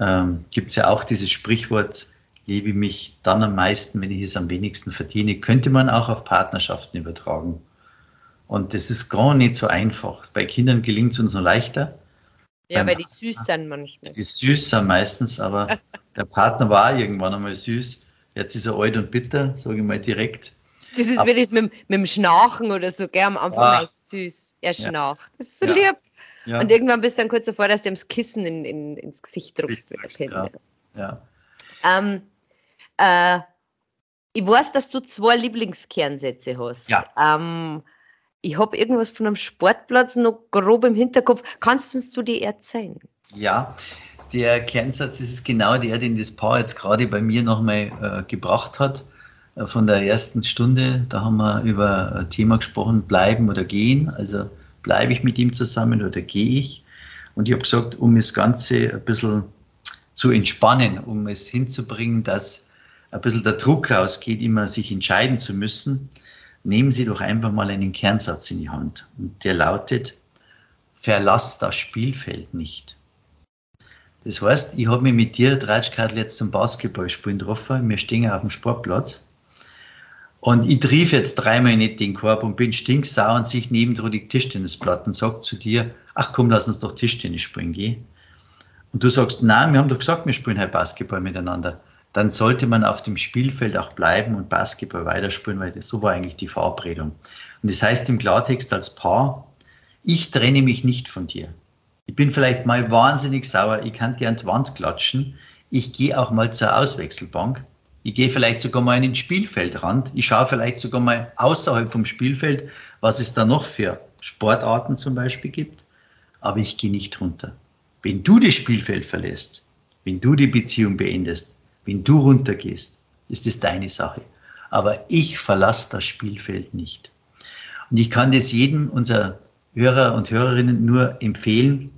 Ähm, Gibt es ja auch dieses Sprichwort, liebe mich dann am meisten, wenn ich es am wenigsten verdiene, könnte man auch auf Partnerschaften übertragen. Und das ist gar nicht so einfach. Bei Kindern gelingt es uns nur leichter. Ja, Beim weil die süß sind manchmal. Die süß sind meistens, aber [laughs] der Partner war irgendwann einmal süß. Jetzt ist er alt und bitter, sage ich mal direkt. Das ist das mit, mit dem Schnarchen oder so, gell? Am Anfang ah. süß. Er schnarcht. Das ist so ja. lieb. Ja. Und irgendwann bist du dann kurz davor, dass du ihm das Kissen in, in, ins Gesicht drückst. Ja. ja. Ähm, äh, ich weiß, dass du zwei Lieblingskernsätze hast. Ja. Ähm, ich habe irgendwas von einem Sportplatz noch grob im Hinterkopf. Kannst du uns die erzählen? Ja, der Kernsatz ist genau der, den das Paar jetzt gerade bei mir nochmal äh, gebracht hat. Äh, von der ersten Stunde, da haben wir über ein Thema gesprochen, bleiben oder gehen. Also bleibe ich mit ihm zusammen oder gehe ich? Und ich habe gesagt, um das Ganze ein bisschen zu entspannen, um es hinzubringen, dass ein bisschen der Druck rausgeht, immer sich entscheiden zu müssen, nehmen Sie doch einfach mal einen Kernsatz in die Hand. Und der lautet, verlass das Spielfeld nicht. Das heißt, ich habe mich mit dir, Dreitschkart, jetzt zum Basketballspielen getroffen. Wir stehen auf dem Sportplatz. Und ich trief jetzt dreimal nicht den Korb und bin stinksauer und sich neben die Tischtennisplatte und sag zu dir, ach komm, lass uns doch Tischtennis spielen, geh. Und du sagst, nein, wir haben doch gesagt, wir spielen halt Basketball miteinander. Dann sollte man auf dem Spielfeld auch bleiben und Basketball weiterspielen, weil das, so war eigentlich die Verabredung. Und das heißt im Klartext als Paar, ich trenne mich nicht von dir. Ich bin vielleicht mal wahnsinnig sauer, ich kann dir an die Wand klatschen. Ich gehe auch mal zur Auswechselbank. Ich gehe vielleicht sogar mal in den Spielfeldrand. Ich schaue vielleicht sogar mal außerhalb vom Spielfeld, was es da noch für Sportarten zum Beispiel gibt. Aber ich gehe nicht runter. Wenn du das Spielfeld verlässt, wenn du die Beziehung beendest, wenn du runtergehst, ist es deine Sache. Aber ich verlasse das Spielfeld nicht. Und ich kann das jedem unserer Hörer und Hörerinnen nur empfehlen,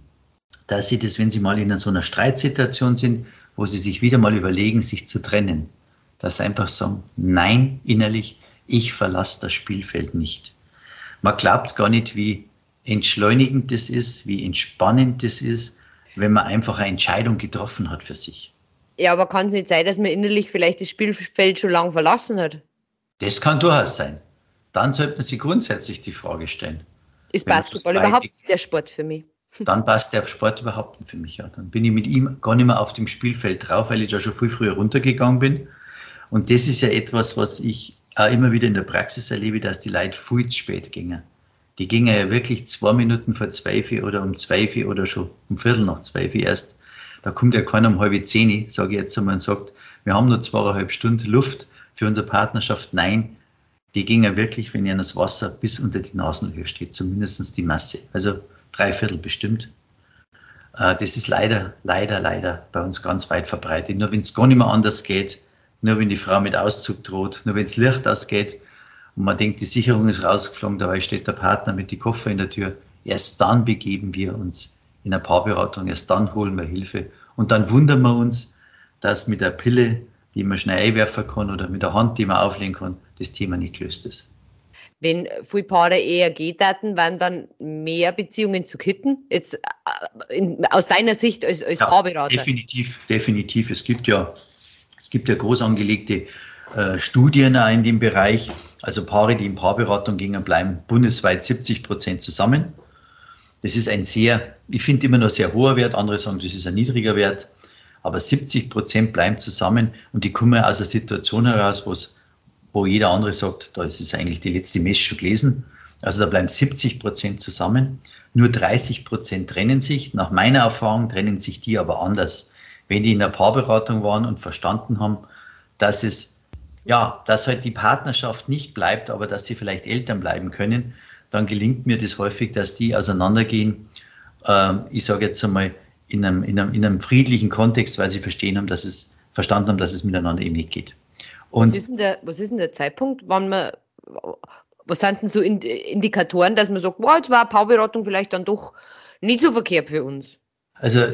dass sie das, wenn sie mal in so einer Streitsituation sind, wo sie sich wieder mal überlegen, sich zu trennen, dass sie einfach sagen, nein, innerlich, ich verlasse das Spielfeld nicht. Man glaubt gar nicht, wie entschleunigend das ist, wie entspannend das ist, wenn man einfach eine Entscheidung getroffen hat für sich. Ja, aber kann es nicht sein, dass man innerlich vielleicht das Spielfeld schon lange verlassen hat? Das kann durchaus sein. Dann sollte man sich grundsätzlich die Frage stellen. Ist Basketball überhaupt der Sport für mich? [laughs] Dann passt der Sport überhaupt nicht für mich. Ja. Dann bin ich mit ihm gar nicht mehr auf dem Spielfeld drauf, weil ich da schon viel früher runtergegangen bin. Und das ist ja etwas, was ich auch immer wieder in der Praxis erlebe, dass die Leute viel zu spät gingen. Die gingen ja wirklich zwei Minuten vor zwölf oder um zwölf oder schon um Viertel nach zwölf erst da kommt ja keiner um halbe zehn, sage ich jetzt einmal, und sagt, wir haben nur zweieinhalb Stunden Luft für unsere Partnerschaft. Nein, die ging ja wirklich, wenn ihr das Wasser bis unter die Nasenhöhe steht, zumindest die Masse. Also drei Viertel bestimmt. Äh, das ist leider, leider, leider bei uns ganz weit verbreitet. Nur wenn es gar nicht mehr anders geht, nur wenn die Frau mit Auszug droht, nur wenn das Licht ausgeht und man denkt, die Sicherung ist rausgeflogen, dabei steht der Partner mit die Koffer in der Tür, erst dann begeben wir uns in der Paarberatung, erst dann holen wir Hilfe. Und dann wundern wir uns, dass mit der Pille, die man schnell einwerfen kann oder mit der Hand, die man auflegen kann, das Thema nicht gelöst ist. Wenn viele Paare hatten, waren dann mehr Beziehungen zu kitten? Jetzt äh, in, aus deiner Sicht als, als ja, Paarberater? Definitiv, definitiv. Es gibt ja, es gibt ja groß angelegte äh, Studien in dem Bereich. Also Paare, die in Paarberatung gingen, bleiben bundesweit 70 Prozent zusammen. Das ist ein sehr, ich finde immer noch sehr hoher Wert, andere sagen, das ist ein niedriger Wert, aber 70 Prozent bleiben zusammen und die kommen aus einer Situation heraus, wo jeder andere sagt, da ist es eigentlich die letzte Messe schon gelesen. Also da bleiben 70 Prozent zusammen, nur 30 Prozent trennen sich. Nach meiner Erfahrung trennen sich die aber anders. Wenn die in der Paarberatung waren und verstanden haben, dass es, ja, dass halt die Partnerschaft nicht bleibt, aber dass sie vielleicht Eltern bleiben können, dann gelingt mir das häufig, dass die auseinandergehen, äh, ich sage jetzt einmal, in einem, in, einem, in einem friedlichen Kontext, weil sie verstehen haben, dass es, verstanden haben, dass es miteinander eben nicht geht. Und was, ist denn der, was ist denn der Zeitpunkt, wann man, was sind denn so Indikatoren, dass man sagt, wow, jetzt war Paarberatung vielleicht dann doch nicht so verkehrt für uns? Also,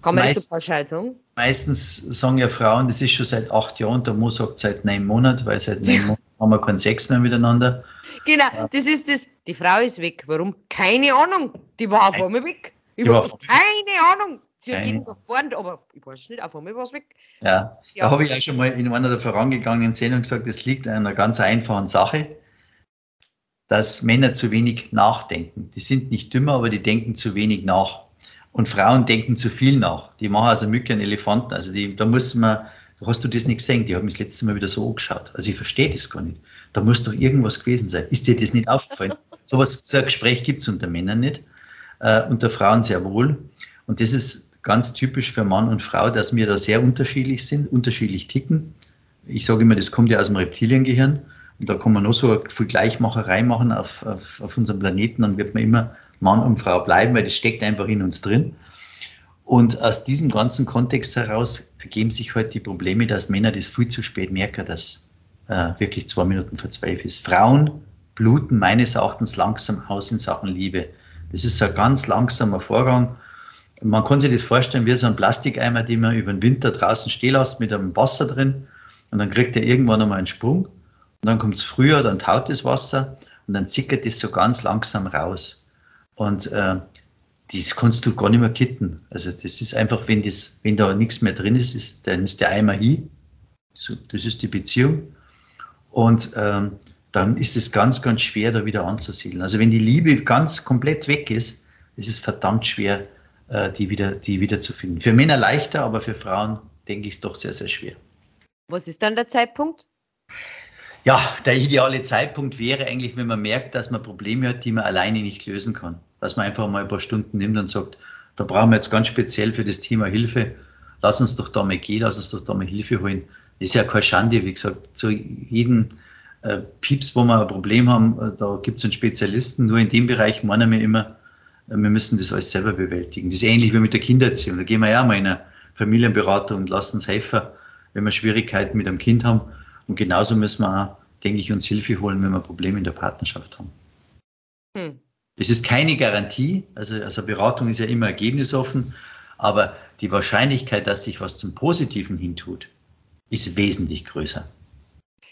kann man meist, das so pauschal sagen? Meistens sagen ja Frauen, das ist schon seit acht Jahren, der Mann sagt seit neun Monaten, weil seit neun Monaten haben wir keinen Sex mehr miteinander. Genau, ja. das ist das. Die Frau ist weg. Warum? Keine Ahnung. Die war auf einmal weg. Ich war keine Ahnung. Sie hat jeden gewarnt, aber ich weiß nicht, auf einmal war es weg. Ja, ja. da habe ich auch schon mal in einer der vorangegangenen Sendungen gesagt, das liegt an einer ganz einfachen Sache, dass Männer zu wenig nachdenken. Die sind nicht dümmer, aber die denken zu wenig nach. Und Frauen denken zu viel nach. Die machen also Mücke einen Elefanten. Also die, da muss man, hast du das nicht gesehen, die haben mich das letzte Mal wieder so angeschaut. Also ich verstehe das gar nicht. Da muss doch irgendwas gewesen sein. Ist dir das nicht aufgefallen? [laughs] so, was, so ein Gespräch gibt es unter Männern nicht, äh, unter Frauen sehr wohl. Und das ist ganz typisch für Mann und Frau, dass wir da sehr unterschiedlich sind, unterschiedlich ticken. Ich sage immer, das kommt ja aus dem Reptiliengehirn. Und da kann man noch so viel Gleichmacherei machen auf, auf, auf unserem Planeten, dann wird man immer Mann und Frau bleiben, weil das steckt einfach in uns drin. Und aus diesem ganzen Kontext heraus ergeben sich heute halt die Probleme, dass Männer das viel zu spät merken, dass äh, wirklich zwei Minuten vor zwölf ist. Frauen bluten meines Erachtens langsam aus in Sachen Liebe. Das ist so ein ganz langsamer Vorgang. Man kann sich das vorstellen wie so ein Plastikeimer, den man über den Winter draußen stehen lässt mit einem Wasser drin. und dann kriegt er irgendwann einmal einen Sprung und dann kommt es früher, dann taut das Wasser und dann zickert das so ganz langsam raus. Und äh, das kannst du gar nicht mehr kitten. Also das ist einfach, wenn, das, wenn da nichts mehr drin ist, ist dann ist der Eimer hin. So, das ist die Beziehung. Und ähm, dann ist es ganz, ganz schwer, da wieder anzusiedeln. Also wenn die Liebe ganz komplett weg ist, ist es verdammt schwer, äh, die, wieder, die wieder zu finden. Für Männer leichter, aber für Frauen denke ich doch sehr, sehr schwer. Was ist dann der Zeitpunkt? Ja, der ideale Zeitpunkt wäre eigentlich, wenn man merkt, dass man Probleme hat, die man alleine nicht lösen kann. Dass man einfach mal ein paar Stunden nimmt und sagt, da brauchen wir jetzt ganz speziell für das Thema Hilfe. Lass uns doch da mal gehen, lass uns doch da mal Hilfe holen. Das ist ja keine Schande, wie gesagt, zu jedem äh, Pieps, wo wir ein Problem haben, äh, da gibt es einen Spezialisten. Nur in dem Bereich meinen wir immer, äh, wir müssen das alles selber bewältigen. Das ist ähnlich wie mit der Kindererziehung. Da gehen wir ja mal in eine Familienberatung und lassen uns helfen, wenn wir Schwierigkeiten mit einem Kind haben. Und genauso müssen wir auch, denke ich, uns Hilfe holen, wenn wir Probleme in der Partnerschaft haben. Hm. Es ist keine Garantie, also, also Beratung ist ja immer ergebnisoffen, aber die Wahrscheinlichkeit, dass sich was zum Positiven hintut, ist wesentlich größer.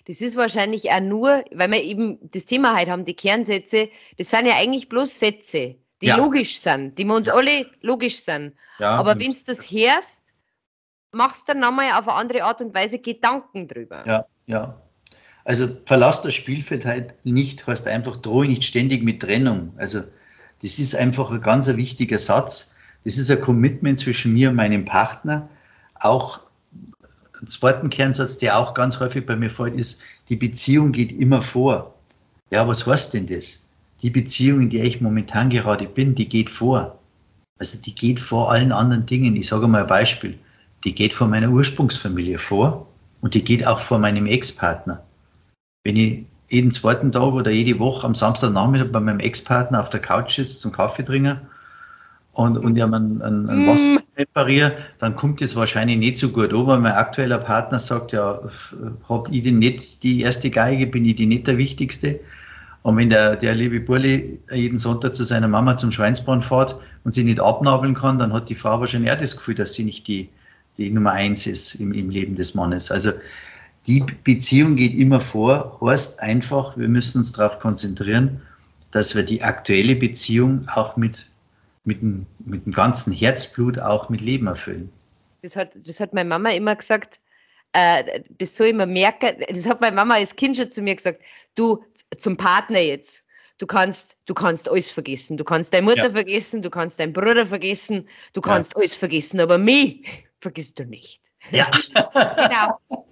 Das ist wahrscheinlich auch nur, weil wir eben das Thema heute haben, die Kernsätze, das sind ja eigentlich bloß Sätze, die ja. logisch sind, die wir uns alle logisch sind. Ja. Aber wenn du das hörst, machst du dann nochmal auf eine andere Art und Weise Gedanken drüber. Ja, ja. Also verlass das Spielfeld halt nicht, heißt einfach drohe nicht ständig mit Trennung. Also das ist einfach ein ganz wichtiger Satz. Das ist ein Commitment zwischen mir und meinem Partner, auch ein zweiten Kernsatz, der auch ganz häufig bei mir fällt, ist, die Beziehung geht immer vor. Ja, was heißt denn das? Die Beziehung, in der ich momentan gerade bin, die geht vor. Also die geht vor allen anderen Dingen. Ich sage mal ein Beispiel. Die geht vor meiner Ursprungsfamilie vor und die geht auch vor meinem Ex-Partner. Wenn ich jeden zweiten Tag oder jede Woche am Samstagnachmittag bei meinem Ex-Partner auf der Couch sitze zum Kaffee trinken und, und ja man ein, ein Wasser mm. repariere, dann kommt es wahrscheinlich nicht so gut an, weil mein aktueller Partner sagt, ja, habe ich denn nicht die erste Geige, bin ich die nicht der Wichtigste. Und wenn der, der liebe Burli jeden Sonntag zu seiner Mama zum Schweinsbahn fährt und sie nicht abnabeln kann, dann hat die Frau wahrscheinlich auch das Gefühl, dass sie nicht die, die Nummer eins ist im, im Leben des Mannes. Also die Beziehung geht immer vor, heißt einfach, wir müssen uns darauf konzentrieren, dass wir die aktuelle Beziehung auch mit mit dem, mit dem ganzen Herzblut auch mit Leben erfüllen. Das hat, das hat meine Mama immer gesagt, äh, das soll ich mir merken, das hat meine Mama als Kind schon zu mir gesagt, du zum Partner jetzt, du kannst, du kannst alles vergessen. Du kannst deine Mutter ja. vergessen, du kannst deinen Bruder vergessen, du kannst ja. alles vergessen, aber mich vergisst du nicht. Ja. genau. [laughs]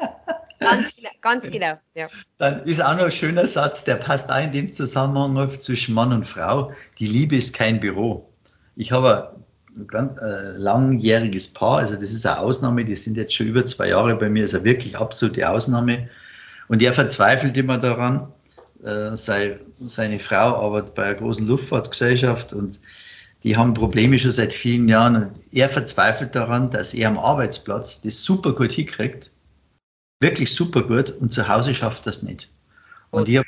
Ganz genau, ganz genau. Ja. Dann ist auch noch ein schöner Satz, der passt auch in dem Zusammenhang zwischen Mann und Frau. Die Liebe ist kein Büro. Ich habe ein ganz äh, langjähriges Paar, also das ist eine Ausnahme, die sind jetzt schon über zwei Jahre bei mir, ist eine wirklich absolute Ausnahme. Und er verzweifelt immer daran, äh, sei, seine Frau arbeitet bei einer großen Luftfahrtsgesellschaft und die haben Probleme schon seit vielen Jahren. Und er verzweifelt daran, dass er am Arbeitsplatz das super gut hinkriegt, wirklich super gut, und zu Hause schafft das nicht. Und ich habe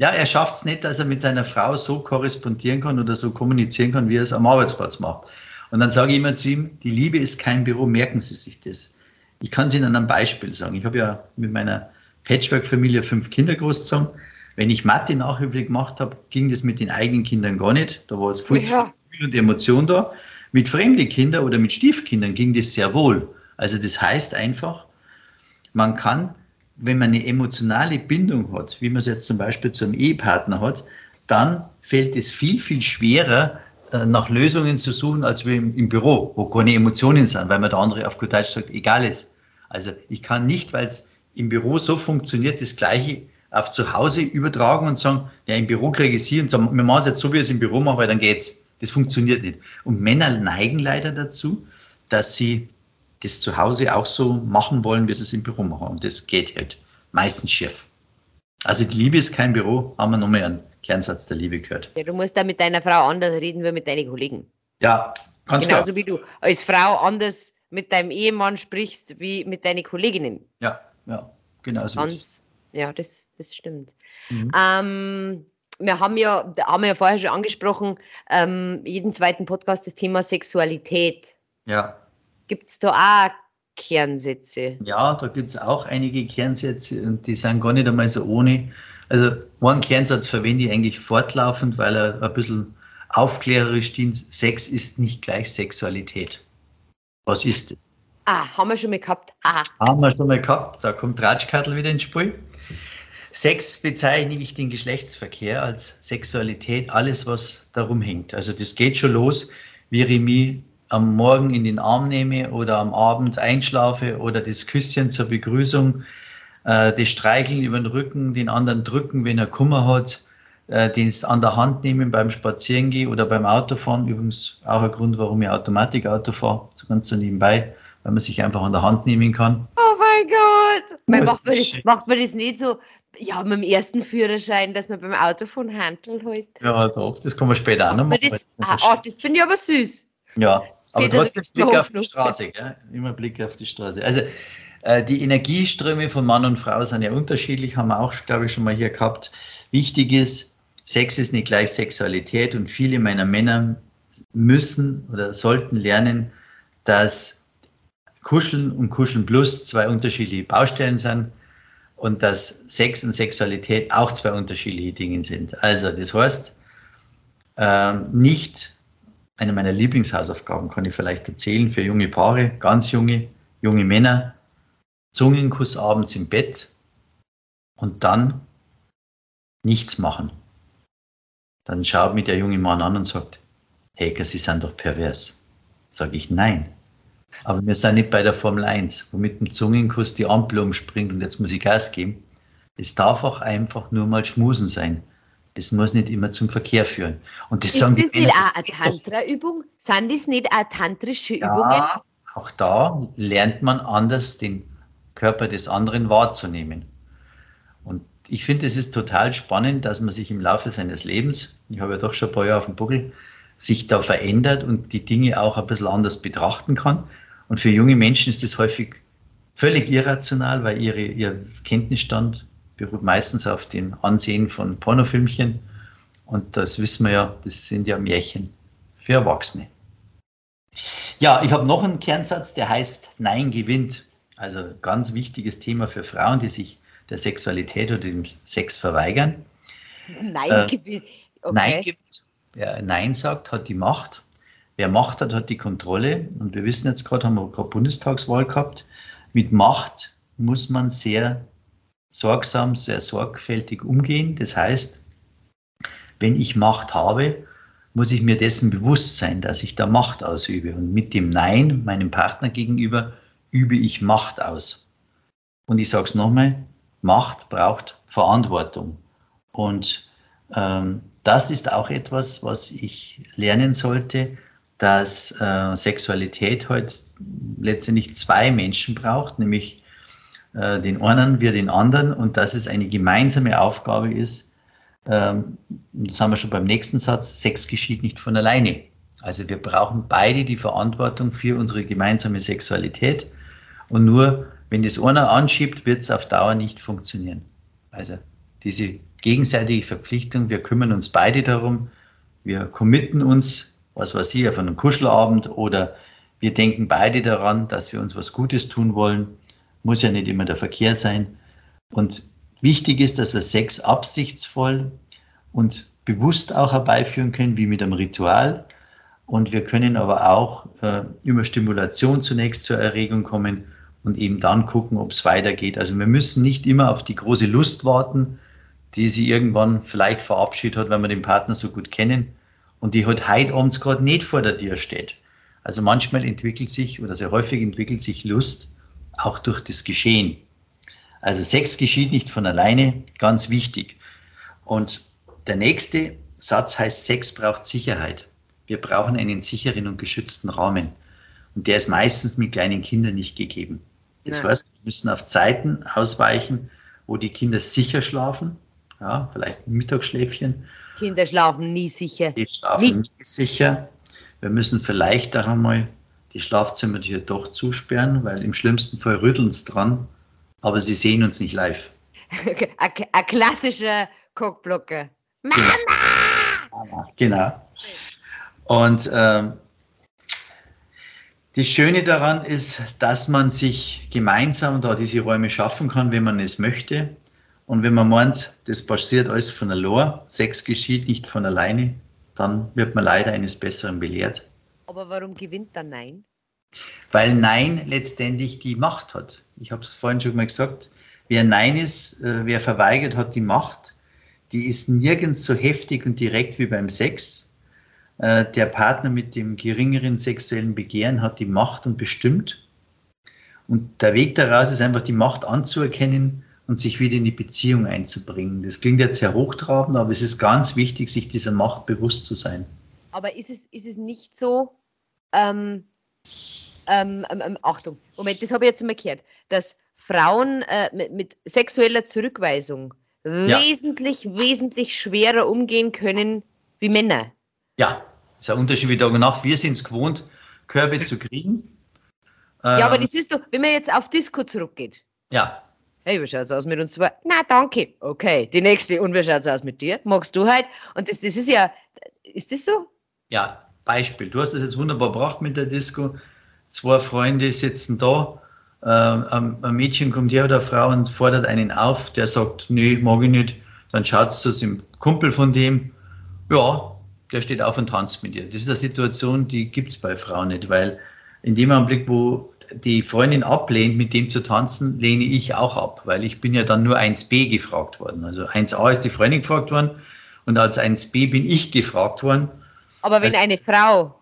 ja, er schafft es nicht, dass er mit seiner Frau so korrespondieren kann oder so kommunizieren kann, wie er es am Arbeitsplatz macht. Und dann sage ich immer zu ihm, die Liebe ist kein Büro, merken Sie sich das. Ich kann es Ihnen an einem Beispiel sagen. Ich habe ja mit meiner Patchwork-Familie fünf Kinder großgezogen. Wenn ich Mathe Nachhilfe gemacht habe, ging das mit den eigenen Kindern gar nicht. Da war viel ja. Gefühl und Emotion da. Mit fremden Kindern oder mit Stiefkindern ging das sehr wohl. Also das heißt einfach, man kann wenn man eine emotionale Bindung hat, wie man es jetzt zum Beispiel zu einem Ehepartner hat, dann fällt es viel, viel schwerer, äh, nach Lösungen zu suchen, als wie im, im, Büro, wo keine Emotionen sind, weil man der andere auf gut Deutsch sagt, egal ist. Also ich kann nicht, weil es im Büro so funktioniert, das Gleiche auf zu Hause übertragen und sagen, ja, im Büro kriege ich es hier und sagen, wir machen es jetzt so, wie ich es im Büro mache, weil dann geht's. Das funktioniert nicht. Und Männer neigen leider dazu, dass sie das zu Hause auch so machen wollen, wie sie es im Büro machen. Und das geht halt meistens schief. Also die Liebe ist kein Büro, haben wir nochmal einen Kernsatz der Liebe gehört. Ja, du musst da mit deiner Frau anders reden wie mit deinen Kollegen. Ja, ganz Genauso klar. wie du als Frau anders mit deinem Ehemann sprichst wie mit deinen Kolleginnen. Ja, ja, genau so. Ganz, ja, das, das stimmt. Mhm. Ähm, wir haben ja, haben wir ja vorher schon angesprochen, ähm, jeden zweiten Podcast das Thema Sexualität. Ja. Gibt es da auch Kernsätze? Ja, da gibt es auch einige Kernsätze und die sind gar nicht einmal so ohne. Also einen Kernsatz verwende ich eigentlich fortlaufend, weil er ein bisschen aufklärerisch dient. Sex ist nicht gleich Sexualität. Was ist es? Ah, haben wir schon mal gehabt. Aha. Haben wir schon mal gehabt. Da kommt Ratschkattel wieder ins Spiel. Sex bezeichne ich den Geschlechtsverkehr als Sexualität, alles, was darum hängt. Also das geht schon los, wie ich mich am Morgen in den Arm nehme oder am Abend einschlafe oder das Küsschen zur Begrüßung, äh, das Streicheln über den Rücken, den anderen drücken, wenn er Kummer hat, äh, den an der Hand nehmen beim Spazierengehen oder beim Autofahren. Übrigens auch ein Grund, warum ich Automatikauto fahre, so ganz so nebenbei, weil man sich einfach an der Hand nehmen kann. Oh mein Gott! Man macht, man das, macht man das nicht so, ja, mit dem ersten Führerschein, dass man beim Autofahren handelt halt? Ja, doch, das kann man später auch noch machen. Das, ah, oh, das finde ich aber süß. Ja, aber Peter, trotzdem Blick auf die Straße, gell? immer Blick auf die Straße. Also äh, die Energieströme von Mann und Frau sind ja unterschiedlich, haben wir auch, glaube ich, schon mal hier gehabt. Wichtig ist, Sex ist nicht gleich Sexualität und viele meiner Männer müssen oder sollten lernen, dass Kuscheln und Kuscheln Plus zwei unterschiedliche Baustellen sind und dass Sex und Sexualität auch zwei unterschiedliche Dinge sind. Also das heißt, äh, nicht eine meiner Lieblingshausaufgaben kann ich vielleicht erzählen für junge Paare, ganz junge, junge Männer. Zungenkuss abends im Bett und dann nichts machen. Dann schaut mich der junge Mann an und sagt, Hecker, Sie sind doch pervers. Sage ich, nein. Aber wir sind nicht bei der Formel 1, wo mit dem Zungenkuss die Ampel umspringt und jetzt muss ich Gas geben. Es darf auch einfach nur mal Schmusen sein. Es muss nicht immer zum Verkehr führen. Und das ist sagen das die nicht auch eine Tantra-Übung? Sind das nicht auch tantrische Übungen? Ja, auch da lernt man anders den Körper des anderen wahrzunehmen. Und ich finde, es ist total spannend, dass man sich im Laufe seines Lebens, ich habe ja doch schon ein paar Jahre auf dem Buckel, sich da verändert und die Dinge auch ein bisschen anders betrachten kann. Und für junge Menschen ist das häufig völlig irrational, weil ihre, ihr Kenntnisstand beruht meistens auf dem Ansehen von Pornofilmchen. Und das wissen wir ja, das sind ja Märchen für Erwachsene. Ja, ich habe noch einen Kernsatz, der heißt Nein gewinnt. Also ganz wichtiges Thema für Frauen, die sich der Sexualität oder dem Sex verweigern. Nein äh, gewinnt. Okay. Nein gibt. Wer Nein sagt, hat die Macht. Wer Macht hat, hat die Kontrolle. Und wir wissen jetzt gerade, haben wir gerade Bundestagswahl gehabt. Mit Macht muss man sehr sorgsam, sehr sorgfältig umgehen. Das heißt, wenn ich Macht habe, muss ich mir dessen bewusst sein, dass ich da Macht ausübe. Und mit dem Nein meinem Partner gegenüber übe ich Macht aus. Und ich sage es nochmal, Macht braucht Verantwortung. Und ähm, das ist auch etwas, was ich lernen sollte, dass äh, Sexualität heute letztendlich zwei Menschen braucht, nämlich äh, den einen wie den anderen und dass es eine gemeinsame Aufgabe ist, ähm, das haben wir schon beim nächsten Satz, Sex geschieht nicht von alleine. Also wir brauchen beide die Verantwortung für unsere gemeinsame Sexualität und nur wenn das einer anschiebt, wird es auf Dauer nicht funktionieren. Also diese gegenseitige Verpflichtung, wir kümmern uns beide darum, wir committen uns, was weiß ich, auf einen Kuschelabend oder wir denken beide daran, dass wir uns was Gutes tun wollen muss ja nicht immer der Verkehr sein. Und wichtig ist, dass wir Sex absichtsvoll und bewusst auch herbeiführen können, wie mit einem Ritual. Und wir können aber auch äh, über Stimulation zunächst zur Erregung kommen und eben dann gucken, ob es weitergeht. Also wir müssen nicht immer auf die große Lust warten, die sie irgendwann vielleicht verabschiedet hat, wenn wir den Partner so gut kennen und die heute halt heute abends gerade nicht vor der Tür steht. Also manchmal entwickelt sich oder sehr häufig entwickelt sich Lust auch durch das Geschehen. Also Sex geschieht nicht von alleine, ganz wichtig. Und der nächste Satz heißt, Sex braucht Sicherheit. Wir brauchen einen sicheren und geschützten Rahmen. Und der ist meistens mit kleinen Kindern nicht gegeben. Das ja. heißt, wir müssen auf Zeiten ausweichen, wo die Kinder sicher schlafen. Ja, vielleicht ein Mittagsschläfchen. Kinder schlafen nie sicher. Die schlafen nie, nie sicher. Wir müssen vielleicht auch einmal die Schlafzimmertür doch zusperren, weil im schlimmsten Fall rütteln sie dran, aber sie sehen uns nicht live. [laughs] Ein klassischer Cockblocker. Mama! Genau. genau. Und ähm, Das Schöne daran ist, dass man sich gemeinsam da diese Räume schaffen kann, wenn man es möchte. Und wenn man meint, das passiert alles von allein, Sex geschieht nicht von alleine, dann wird man leider eines Besseren belehrt. Aber warum gewinnt dann Nein? Weil Nein letztendlich die Macht hat. Ich habe es vorhin schon mal gesagt, wer Nein ist, äh, wer verweigert, hat die Macht. Die ist nirgends so heftig und direkt wie beim Sex. Äh, der Partner mit dem geringeren sexuellen Begehren hat die Macht und bestimmt. Und der Weg daraus ist einfach die Macht anzuerkennen und sich wieder in die Beziehung einzubringen. Das klingt jetzt sehr hochtrabend, aber es ist ganz wichtig, sich dieser Macht bewusst zu sein. Aber ist es, ist es nicht so, ähm, ähm, ähm, ähm Achtung, Moment, das habe ich jetzt mal gehört, dass Frauen äh, mit, mit, sexueller Zurückweisung ja. wesentlich, wesentlich schwerer umgehen können wie Männer. Ja, das ist ein Unterschied wie Tag und Nacht. Wir sind es gewohnt, Körbe zu kriegen. Ja, aber ähm, das ist doch, wenn man jetzt auf Disco zurückgeht. Ja. Hey, wie schaut's aus mit uns zwei? Na, danke. Okay, die nächste. Und wie schaut's aus mit dir? Magst du halt? Und das, das ist ja, ist das so? Ja, Beispiel. Du hast das jetzt wunderbar gebracht mit der Disco. Zwei Freunde sitzen da. Äh, ein, Mädchen kommt her oder eine Frau und fordert einen auf, der sagt, nee, mag ich nicht. Dann schaut es zu dem Kumpel von dem. Ja, der steht auf und tanzt mit dir. Das ist eine Situation, die gibt es bei Frauen nicht, weil in dem Augenblick, wo die Freundin ablehnt, mit dem zu tanzen, lehne ich auch ab, weil ich bin ja dann nur 1b gefragt worden. Also 1a ist die Freundin gefragt worden und als 1b bin ich gefragt worden. Aber wenn also, eine Frau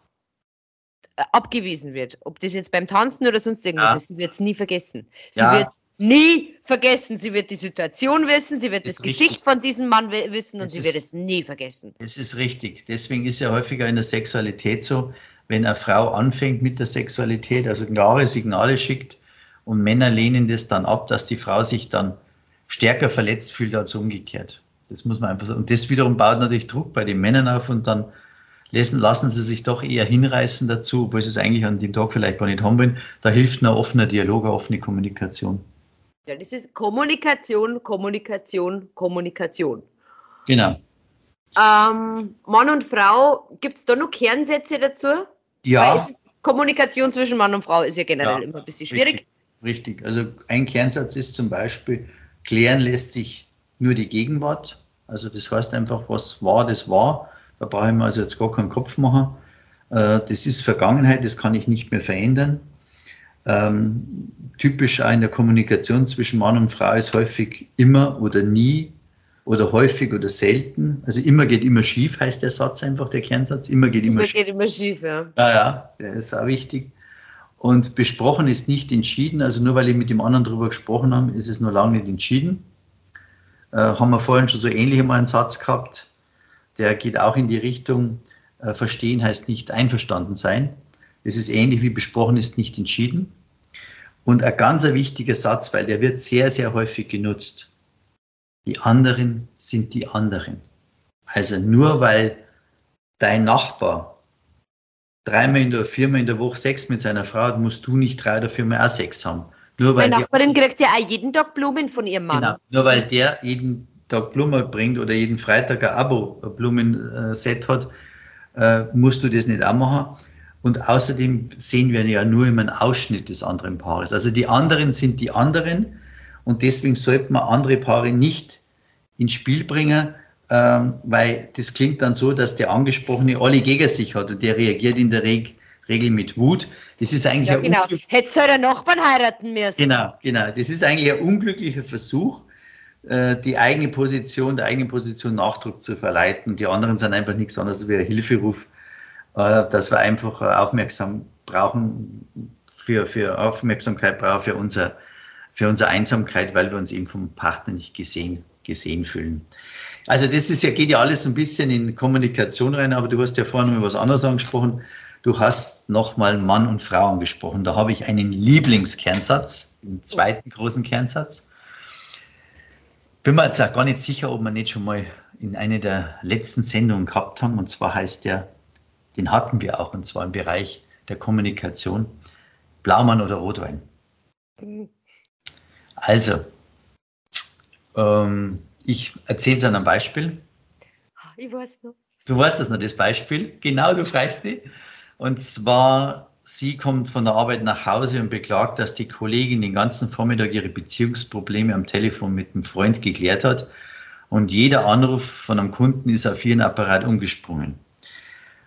abgewiesen wird, ob das jetzt beim Tanzen oder sonst irgendwas ja. ist, sie wird es nie vergessen. Sie ja. wird es nie vergessen. Sie wird die Situation wissen, sie wird das, das Gesicht von diesem Mann wissen und das sie ist, wird es nie vergessen. Das ist richtig. Deswegen ist ja häufiger in der Sexualität so, wenn eine Frau anfängt mit der Sexualität, also klare Signale schickt und Männer lehnen das dann ab, dass die Frau sich dann stärker verletzt fühlt als umgekehrt. Das muss man einfach sagen. Und das wiederum baut natürlich Druck bei den Männern auf und dann lassen, lassen sie sich doch eher hinreißen dazu, obwohl sie es eigentlich an dem Tag vielleicht gar nicht haben wollen. Da hilft ein offener Dialog, eine offene Kommunikation. Ja, das ist Kommunikation, Kommunikation, Kommunikation. Genau. Ähm, Mann und Frau, gibt es da noch Kernsätze dazu? Ja. Kommunikation zwischen Mann und Frau ist ja generell ja, immer ein bisschen schwierig. Richtig, richtig. Also ein Kernsatz ist zum Beispiel, klären lässt sich nur die Gegenwart. Also das heißt einfach, was war, das war. Da brauche ich mir also jetzt gar keinen Kopf machen. Äh, das ist Vergangenheit, das kann ich nicht mehr verändern. Ähm, typisch in der Kommunikation zwischen Mann und Frau ist häufig immer oder nie oder häufig oder selten. Also immer geht immer schief, heißt der Satz einfach, der Kernsatz. Immer geht immer, immer schief. Geht immer schief, ja. Ja, ja, der ist auch wichtig. Und besprochen ist nicht entschieden. Also nur weil ich mit dem anderen darüber gesprochen habe, ist es noch lange nicht entschieden. Äh, haben wir vorhin schon so ähnlich mal einen Satz gehabt der geht auch in die Richtung, äh, verstehen heißt nicht einverstanden sein. Es ist ähnlich wie besprochen ist nicht entschieden. Und ein ganz wichtiger Satz, weil der wird sehr, sehr häufig genutzt. Die anderen sind die anderen. Also nur weil dein Nachbar dreimal in der, viermal in der Woche Sex mit seiner Frau hat, musst du nicht drei oder viermal auch Sex haben. Nur weil Meine Nachbarin die, kriegt ja auch jeden Tag Blumen von ihrem Mann. Genau, nur weil der jeden Tag Blumen bringt oder jeden Freitag ein Abo-Blumenset hat, äh, musst du das nicht auch machen. Und außerdem sehen wir ja nur immer einen Ausschnitt des anderen Paares. Also die anderen sind die anderen und deswegen sollte man andere Paare nicht ins Spiel bringen, ähm, weil das klingt dann so, dass der Angesprochene alle gegen sich hat und der reagiert in der Regel Regel mit Wut. Das ist eigentlich ja, ein genau. Hättest du halt Nachbarn heiraten müssen. Genau, genau. Das ist eigentlich ein unglücklicher Versuch, äh, die eigene Position, der eigenen Position Nachdruck zu verleiten. Die anderen sind einfach nichts anderes als ein Hilferuf, äh, dass wir einfach aufmerksam brauchen, für, für Aufmerksamkeit brauchen für, unser, für unsere Einsamkeit, weil wir uns eben vom Partner nicht gesehen, gesehen fühlen. Also das ist ja, geht ja alles ein bisschen in Kommunikation rein, aber du hast ja vorhin noch was anderes angesprochen. Du hast nochmal Mann und Frau angesprochen. Da habe ich einen Lieblingskernsatz, einen zweiten großen Kernsatz bin mir jetzt auch gar nicht sicher, ob wir nicht schon mal in einer der letzten Sendungen gehabt haben. Und zwar heißt der, den hatten wir auch, und zwar im Bereich der Kommunikation, Blaumann oder Rotwein. Also, ähm, ich erzähle es an einem Beispiel. Ich weiß noch. Du weißt das noch, das Beispiel. Genau, du freust dich. Und zwar sie kommt von der Arbeit nach Hause und beklagt, dass die Kollegin den ganzen Vormittag ihre Beziehungsprobleme am Telefon mit dem Freund geklärt hat und jeder Anruf von einem Kunden ist auf ihren Apparat umgesprungen.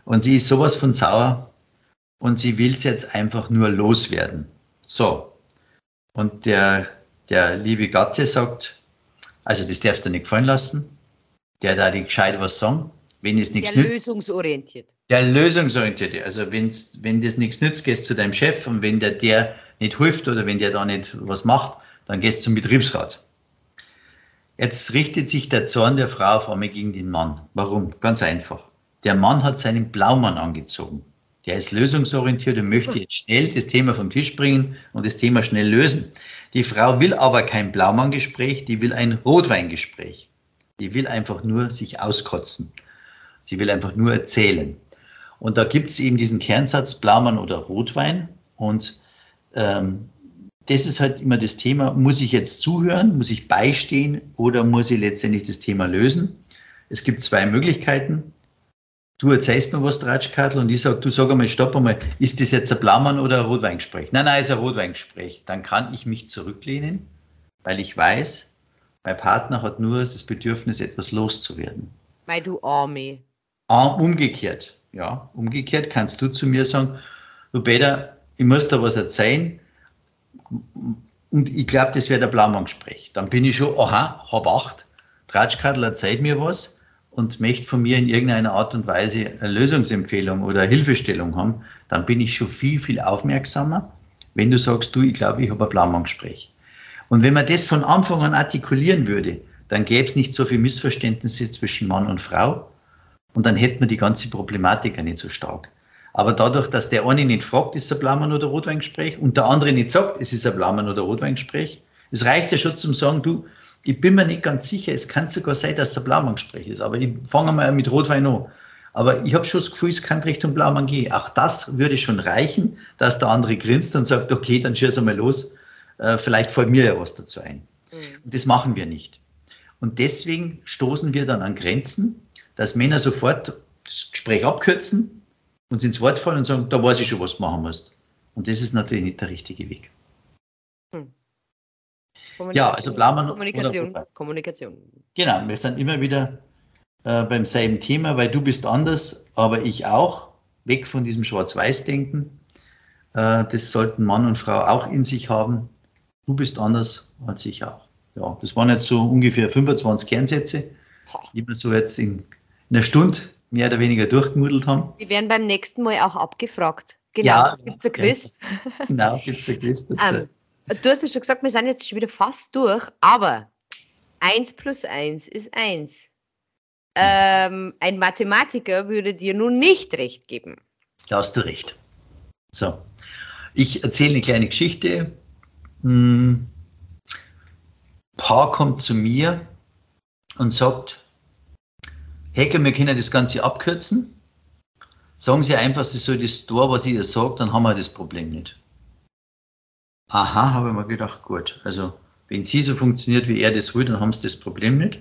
Und sie ist sowas von sauer und sie will es jetzt einfach nur loswerden. So. Und der, der liebe Gatte sagt, also das darfst du nicht gefallen lassen. Der da die gescheit was sagen. Wenn es nichts der nützt. lösungsorientiert. Der lösungsorientierte. Also wenn's, wenn das nichts nützt, gehst du zu deinem Chef und wenn der, der nicht hilft oder wenn der da nicht was macht, dann gehst du zum Betriebsrat. Jetzt richtet sich der Zorn der Frau auf einmal gegen den Mann. Warum? Ganz einfach. Der Mann hat seinen Blaumann angezogen. Der ist lösungsorientiert und möchte [laughs] jetzt schnell das Thema vom Tisch bringen und das Thema schnell lösen. Die Frau will aber kein Blaumann-Gespräch, die will ein Rotweingespräch. Die will einfach nur sich auskotzen. Sie will einfach nur erzählen. Und da gibt es eben diesen Kernsatz Blaumann oder Rotwein. Und ähm, das ist halt immer das Thema, muss ich jetzt zuhören, muss ich beistehen oder muss ich letztendlich das Thema lösen? Es gibt zwei Möglichkeiten. Du erzählst mir was, Tratschkattel, und ich sage, du sag einmal, stopp einmal, ist das jetzt ein Blaumann oder ein Rotweingespräch? Nein, nein, ist ein Rotweingespräch. Dann kann ich mich zurücklehnen, weil ich weiß, mein Partner hat nur das Bedürfnis, etwas loszuwerden. Weil du Arme. Ah, umgekehrt, ja, umgekehrt kannst du zu mir sagen, du Peter, ich muss da was erzählen, und ich glaube, das wäre der Blaumann-Gespräch. Dann bin ich schon, aha, hab acht, Tratschkadel erzählt mir was und möchte von mir in irgendeiner Art und Weise eine Lösungsempfehlung oder eine Hilfestellung haben, dann bin ich schon viel, viel aufmerksamer, wenn du sagst, du, ich glaube, ich habe ein Blaumann-Gespräch. Und wenn man das von Anfang an artikulieren würde, dann gäbe es nicht so viele Missverständnisse zwischen Mann und Frau und dann hätten wir die ganze Problematik ja nicht so stark. Aber dadurch, dass der eine nicht fragt, ist es ein Blaumann oder Rotweingespräch und der andere nicht sagt, es ist ein Blaumann oder Rotweingespräch, es reicht ja schon zum sagen, du, ich bin mir nicht ganz sicher, es kann sogar sein, dass es ein Blaumannggespräch ist, aber ich fange mal mit Rotwein an. Aber ich habe schon das Gefühl, es kann Richtung Blaumann gehen. Auch das würde schon reichen, dass der andere grinst und sagt, okay, dann schieß einmal los, äh, vielleicht fällt mir ja was dazu ein. Mhm. Und das machen wir nicht. Und deswegen stoßen wir dann an Grenzen, dass Männer sofort das Gespräch abkürzen, uns ins Wort fallen und sagen, da weiß ich schon, was du machen musst. Und das ist natürlich nicht der richtige Weg. Hm. Ja, also Blaumann. Kommunikation. Kommunikation. Genau, wir sind immer wieder äh, beim selben Thema, weil du bist anders, aber ich auch. Weg von diesem Schwarz-Weiß-Denken. Äh, das sollten Mann und Frau auch in sich haben. Du bist anders als ich auch. Ja, das waren jetzt so ungefähr 25 Kernsätze, die wir so jetzt in, in einer Stunde mehr oder weniger durchgemudelt haben. Die werden beim nächsten Mal auch abgefragt. Genau, ja, gibt es ein Quiz? Genau, gibt es ein Quiz dazu. Um, ähm, du hast ja schon gesagt, wir sind jetzt schon wieder fast durch, aber 1 plus 1 ist 1. Ähm, ein Mathematiker würde dir nun nicht recht geben. Da hast du recht. So, ich erzähle eine kleine Geschichte. Hm. Paar kommt zu mir und sagt, Hacker, wir können das Ganze abkürzen. Sagen Sie einfach, Sie soll das da, was ich ihr sage, dann haben wir das Problem nicht. Aha, habe ich mir gedacht, gut. Also, wenn sie so funktioniert, wie er das will, dann haben sie das Problem nicht.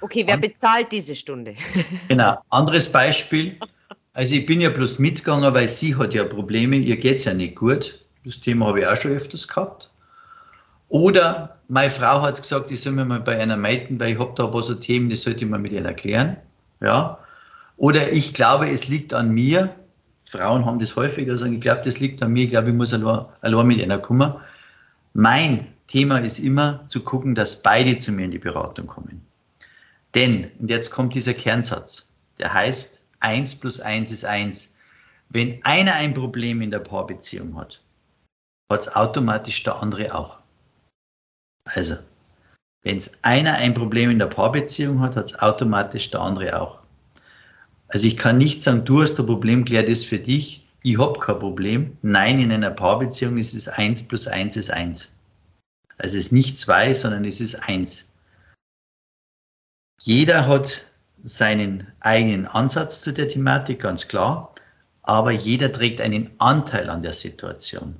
Okay, wer bezahlt diese Stunde? [laughs] genau. Anderes Beispiel. Also, ich bin ja bloß mitgegangen, weil sie hat ja Probleme, ihr geht es ja nicht gut. Das Thema habe ich auch schon öfters gehabt. Oder meine Frau hat gesagt, ich soll mir mal bei einer meiten, weil ich habe da ein paar so Themen, die sollte ich mal mit ihr erklären. Ja? Oder ich glaube, es liegt an mir. Frauen haben das häufiger sagen, ich glaube, das liegt an mir, ich glaube, ich muss allein, allein mit einer kommen. Mein Thema ist immer zu gucken, dass beide zu mir in die Beratung kommen. Denn, und jetzt kommt dieser Kernsatz, der heißt, 1 plus 1 ist 1. Wenn einer ein Problem in der Paarbeziehung hat, hat es automatisch der andere auch. Also, wenn es einer ein Problem in der Paarbeziehung hat, hat es automatisch der andere auch. Also ich kann nicht sagen, du hast ein Problem, klär das für dich. Ich habe kein Problem. Nein, in einer Paarbeziehung ist es 1 plus 1 ist 1. Also es ist nicht 2, sondern es ist 1. Jeder hat seinen eigenen Ansatz zu der Thematik, ganz klar, aber jeder trägt einen Anteil an der Situation.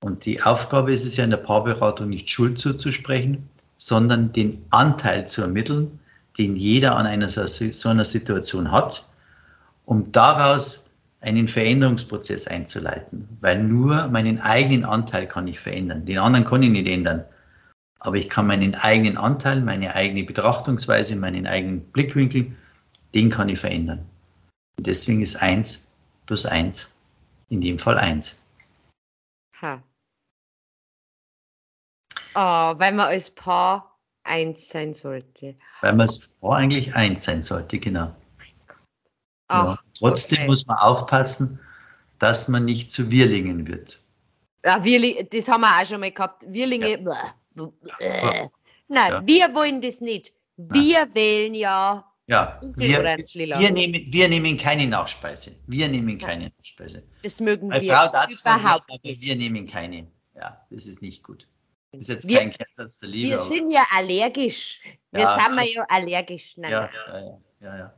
Und die Aufgabe ist es ja in der Paarberatung nicht Schuld zuzusprechen, sondern den Anteil zu ermitteln, den jeder an einer so einer Situation hat, um daraus einen Veränderungsprozess einzuleiten, weil nur meinen eigenen Anteil kann ich verändern. Den anderen kann ich nicht ändern. Aber ich kann meinen eigenen Anteil, meine eigene Betrachtungsweise, meinen eigenen Blickwinkel, den kann ich verändern. Und deswegen ist 1 plus 1 in dem Fall 1. Ha. Oh, weil man als Paar 1 sein sollte. Weil man als Paar eigentlich 1 sein sollte, genau. Ach, ja. Trotzdem okay. muss man aufpassen, dass man nicht zu Wirlingen wird. Ja, Wirli das haben wir auch schon mal gehabt. Wirlinge. Ja. Äh. Nein, ja. wir wollen das nicht. Wir Nein. wählen ja. Ja, wir, wir, nehmen, wir nehmen keine Nachspeise. Wir nehmen keine Nachspeise. Das mögen Meine wir Frau überhaupt nicht. Aber wir nehmen keine. Ja, das ist nicht gut. Das ist jetzt wir, kein Kernsatz der Liebe. Wir sind ja allergisch. Wir ja, sind ja allergisch. Nein, ja, ja, ja, ja,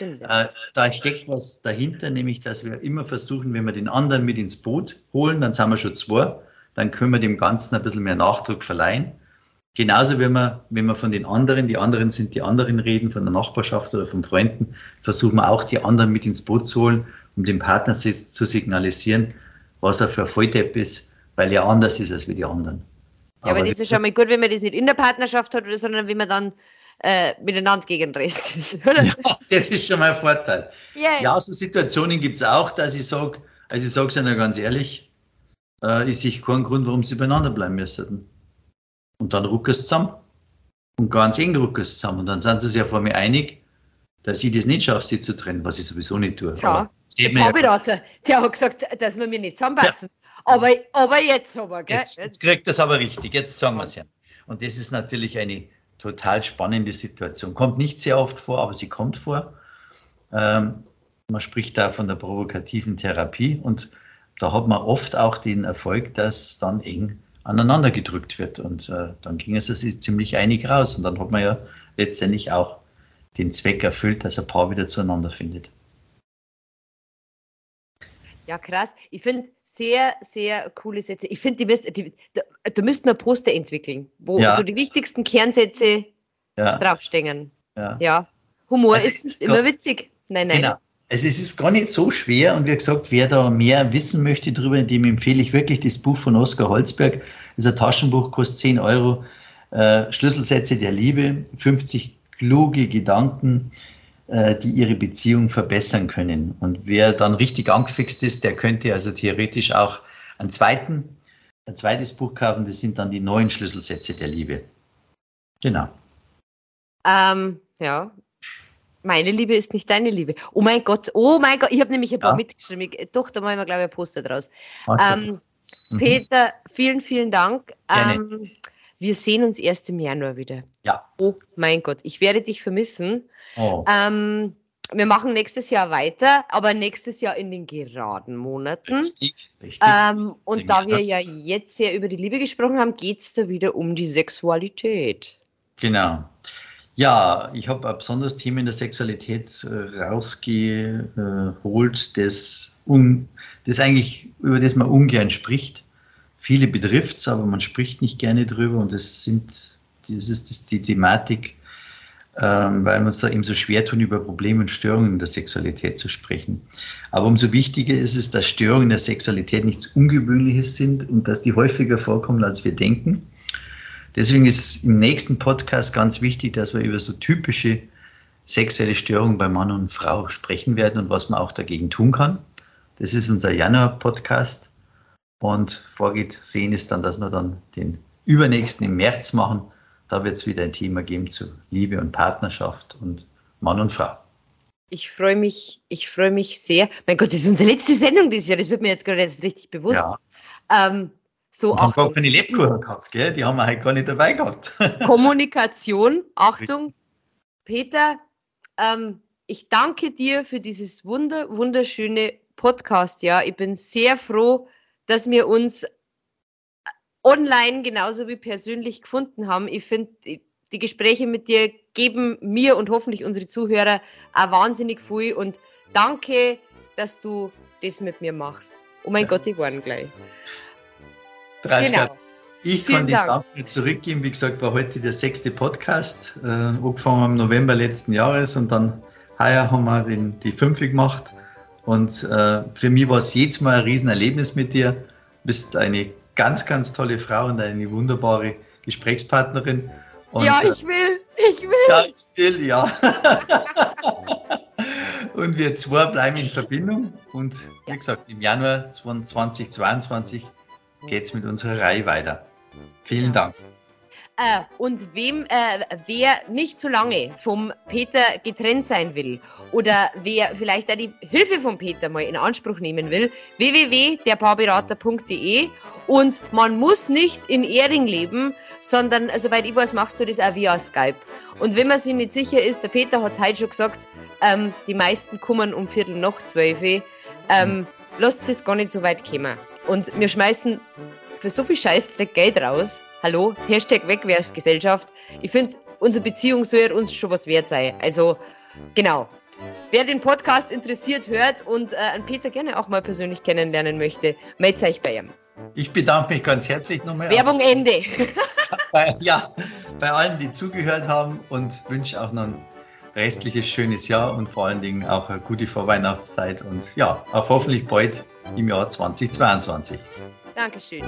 ja. Stimmt, Äh, da steckt was dahinter, nämlich dass wir immer versuchen, wenn wir den anderen mit ins Boot holen, dann sind wir schon zwei, dann können wir dem Ganzen ein bisschen mehr Nachdruck verleihen. Genauso wenn wir, wenn wir von den anderen, die anderen sind die anderen reden, von der Nachbarschaft oder von Freunden, versuchen wir auch die anderen mit ins Boot zu holen, um dem Partner zu signalisieren, was er für ein Volldepp ist, weil er anders ist als wie die anderen. Ja, aber, aber das ist schon mal gut, wenn man das nicht in der Partnerschaft hat, sondern wenn man dann äh, miteinander gegen den Rest ist. Oder? [laughs] Ja, das ist schon mal ein Vorteil. Yeah. Ja, so Situationen gibt es auch, dass ich sage, also ich sage es Ihnen ganz ehrlich, äh, ist sich kein Grund, warum sie beieinander bleiben müssen. Und dann rucken sie zusammen. Und ganz eng rucken sie zusammen. Und dann sind sie sich ja vor mir einig, dass ich das nicht schaffe, sie zu trennen, was ich sowieso nicht tue. Ja, der Paarberater, der hat gesagt, dass wir mir nicht zusammenpassen. Ja. Aber, aber jetzt aber, gell? Jetzt, jetzt kriegt das aber richtig, jetzt sagen wir es ja. Und das ist natürlich eine total spannende Situation. Kommt nicht sehr oft vor, aber sie kommt vor. Ähm, man spricht da von der provokativen Therapie und da hat man oft auch den Erfolg, dass dann eng aneinander gedrückt wird. Und äh, dann ging es also ziemlich einig raus. Und dann hat man ja letztendlich auch den Zweck erfüllt, dass ein Paar wieder zueinander findet. Ja, krass. Ich finde sehr, sehr coole Sätze. Ich finde, da, da müsste man Poster entwickeln, wo ja. so die wichtigsten Kernsätze ja. draufstehen. Ja. ja. Humor also ist, ist immer witzig. Nein, nein. Genau. Also es ist gar nicht so schwer und wie gesagt, wer da mehr wissen möchte darüber, dem empfehle ich wirklich das Buch von Oskar Holzberg. Das ist ein Taschenbuch, kostet 10 Euro. Äh, Schlüsselsätze der Liebe, 50 kluge Gedanken, die ihre Beziehung verbessern können. Und wer dann richtig angefixt ist, der könnte also theoretisch auch einen zweiten, ein zweites Buch kaufen. Das sind dann die neuen Schlüsselsätze der Liebe. Genau. Ähm, ja. Meine Liebe ist nicht deine Liebe. Oh mein Gott, oh mein Gott, ich habe nämlich ein paar ja. mitgeschrieben. Doch, da machen wir, glaube ich, ein Poster draus. Ähm, mhm. Peter, vielen, vielen Dank. Ähm, wir sehen uns erst im Januar wieder. Ja. Oh mein Gott, ich werde dich vermissen. Oh. Ähm, wir machen nächstes Jahr weiter, aber nächstes Jahr in den geraden Monaten. Richtig, richtig. Ähm, und da wir ja jetzt sehr über die Liebe gesprochen haben, geht es da wieder um die Sexualität. Genau. Ja, ich habe ein besonderes Thema in der Sexualität äh, rausgeholt, das, un, das eigentlich, über das man ungern spricht. Viele betrifft es, aber man spricht nicht gerne drüber und das sind, das ist das, die Thematik, ähm, weil wir uns da eben so schwer tun, über Probleme und Störungen der Sexualität zu sprechen. Aber umso wichtiger ist es, dass Störungen der Sexualität nichts Ungewöhnliches sind und dass die häufiger vorkommen, als wir denken. Deswegen ist im nächsten Podcast ganz wichtig, dass wir über so typische sexuelle Störungen bei Mann und Frau sprechen werden und was man auch dagegen tun kann. Das ist unser Januar-Podcast. Und vorgesehen ist dann, dass wir dann den übernächsten im März machen. Da wird es wieder ein Thema geben zu Liebe und Partnerschaft und Mann und Frau. Ich freue mich, ich freue mich sehr. Mein Gott, das ist unsere letzte Sendung dieses Jahr, das wird mir jetzt gerade jetzt richtig bewusst. Ja. Ähm, so, haben gar keine Lebkuchen gehabt, gell? Die haben wir halt gar nicht dabei gehabt. [laughs] Kommunikation, Achtung. Peter, ähm, ich danke dir für dieses wunder, wunderschöne Podcast. Ja, ich bin sehr froh, dass wir uns online genauso wie persönlich gefunden haben. Ich finde, die Gespräche mit dir geben mir und hoffentlich unsere Zuhörer auch wahnsinnig viel und danke, dass du das mit mir machst. Oh mein ja. Gott, ich war gleich. Genau. Ich Vielen kann die Dank. Danke zurückgeben. Wie gesagt, war heute der sechste Podcast, äh, angefangen im November letzten Jahres und dann heuer haben wir den, die fünfte gemacht. Und äh, für mich war es jedes Mal ein Riesenerlebnis mit dir. Du bist eine ganz, ganz tolle Frau und eine wunderbare Gesprächspartnerin. Und, ja, ich will, ich will. Ja, ich will, ja. [laughs] und wir zwei bleiben in Verbindung. Und wie gesagt, im Januar 2022 geht es mit unserer Reihe weiter. Vielen Dank. Äh, und wem, äh, wer nicht so lange vom Peter getrennt sein will oder wer vielleicht auch die Hilfe von Peter mal in Anspruch nehmen will, www.derpaarberater.de und man muss nicht in Ehring leben, sondern, soweit ich weiß, machst du das auch via Skype. Und wenn man sich nicht sicher ist, der Peter hat es heute schon gesagt, ähm, die meisten kommen um Viertel nach zwölf, ähm, lasst es gar nicht so weit kommen. Und wir schmeißen für so viel Scheißdreck Geld raus, hallo, Hashtag Wegwerfgesellschaft. Ich finde, unsere Beziehung soll uns schon was wert sein. Also, genau. Wer den Podcast interessiert, hört und äh, einen Peter gerne auch mal persönlich kennenlernen möchte, meldet euch bei ihm. Ich bedanke mich ganz herzlich nochmal. Werbung Ende. [laughs] bei, ja, bei allen, die zugehört haben und wünsche auch noch ein restliches schönes Jahr und vor allen Dingen auch eine gute Vorweihnachtszeit und ja, auf hoffentlich bald im Jahr 2022. Dankeschön.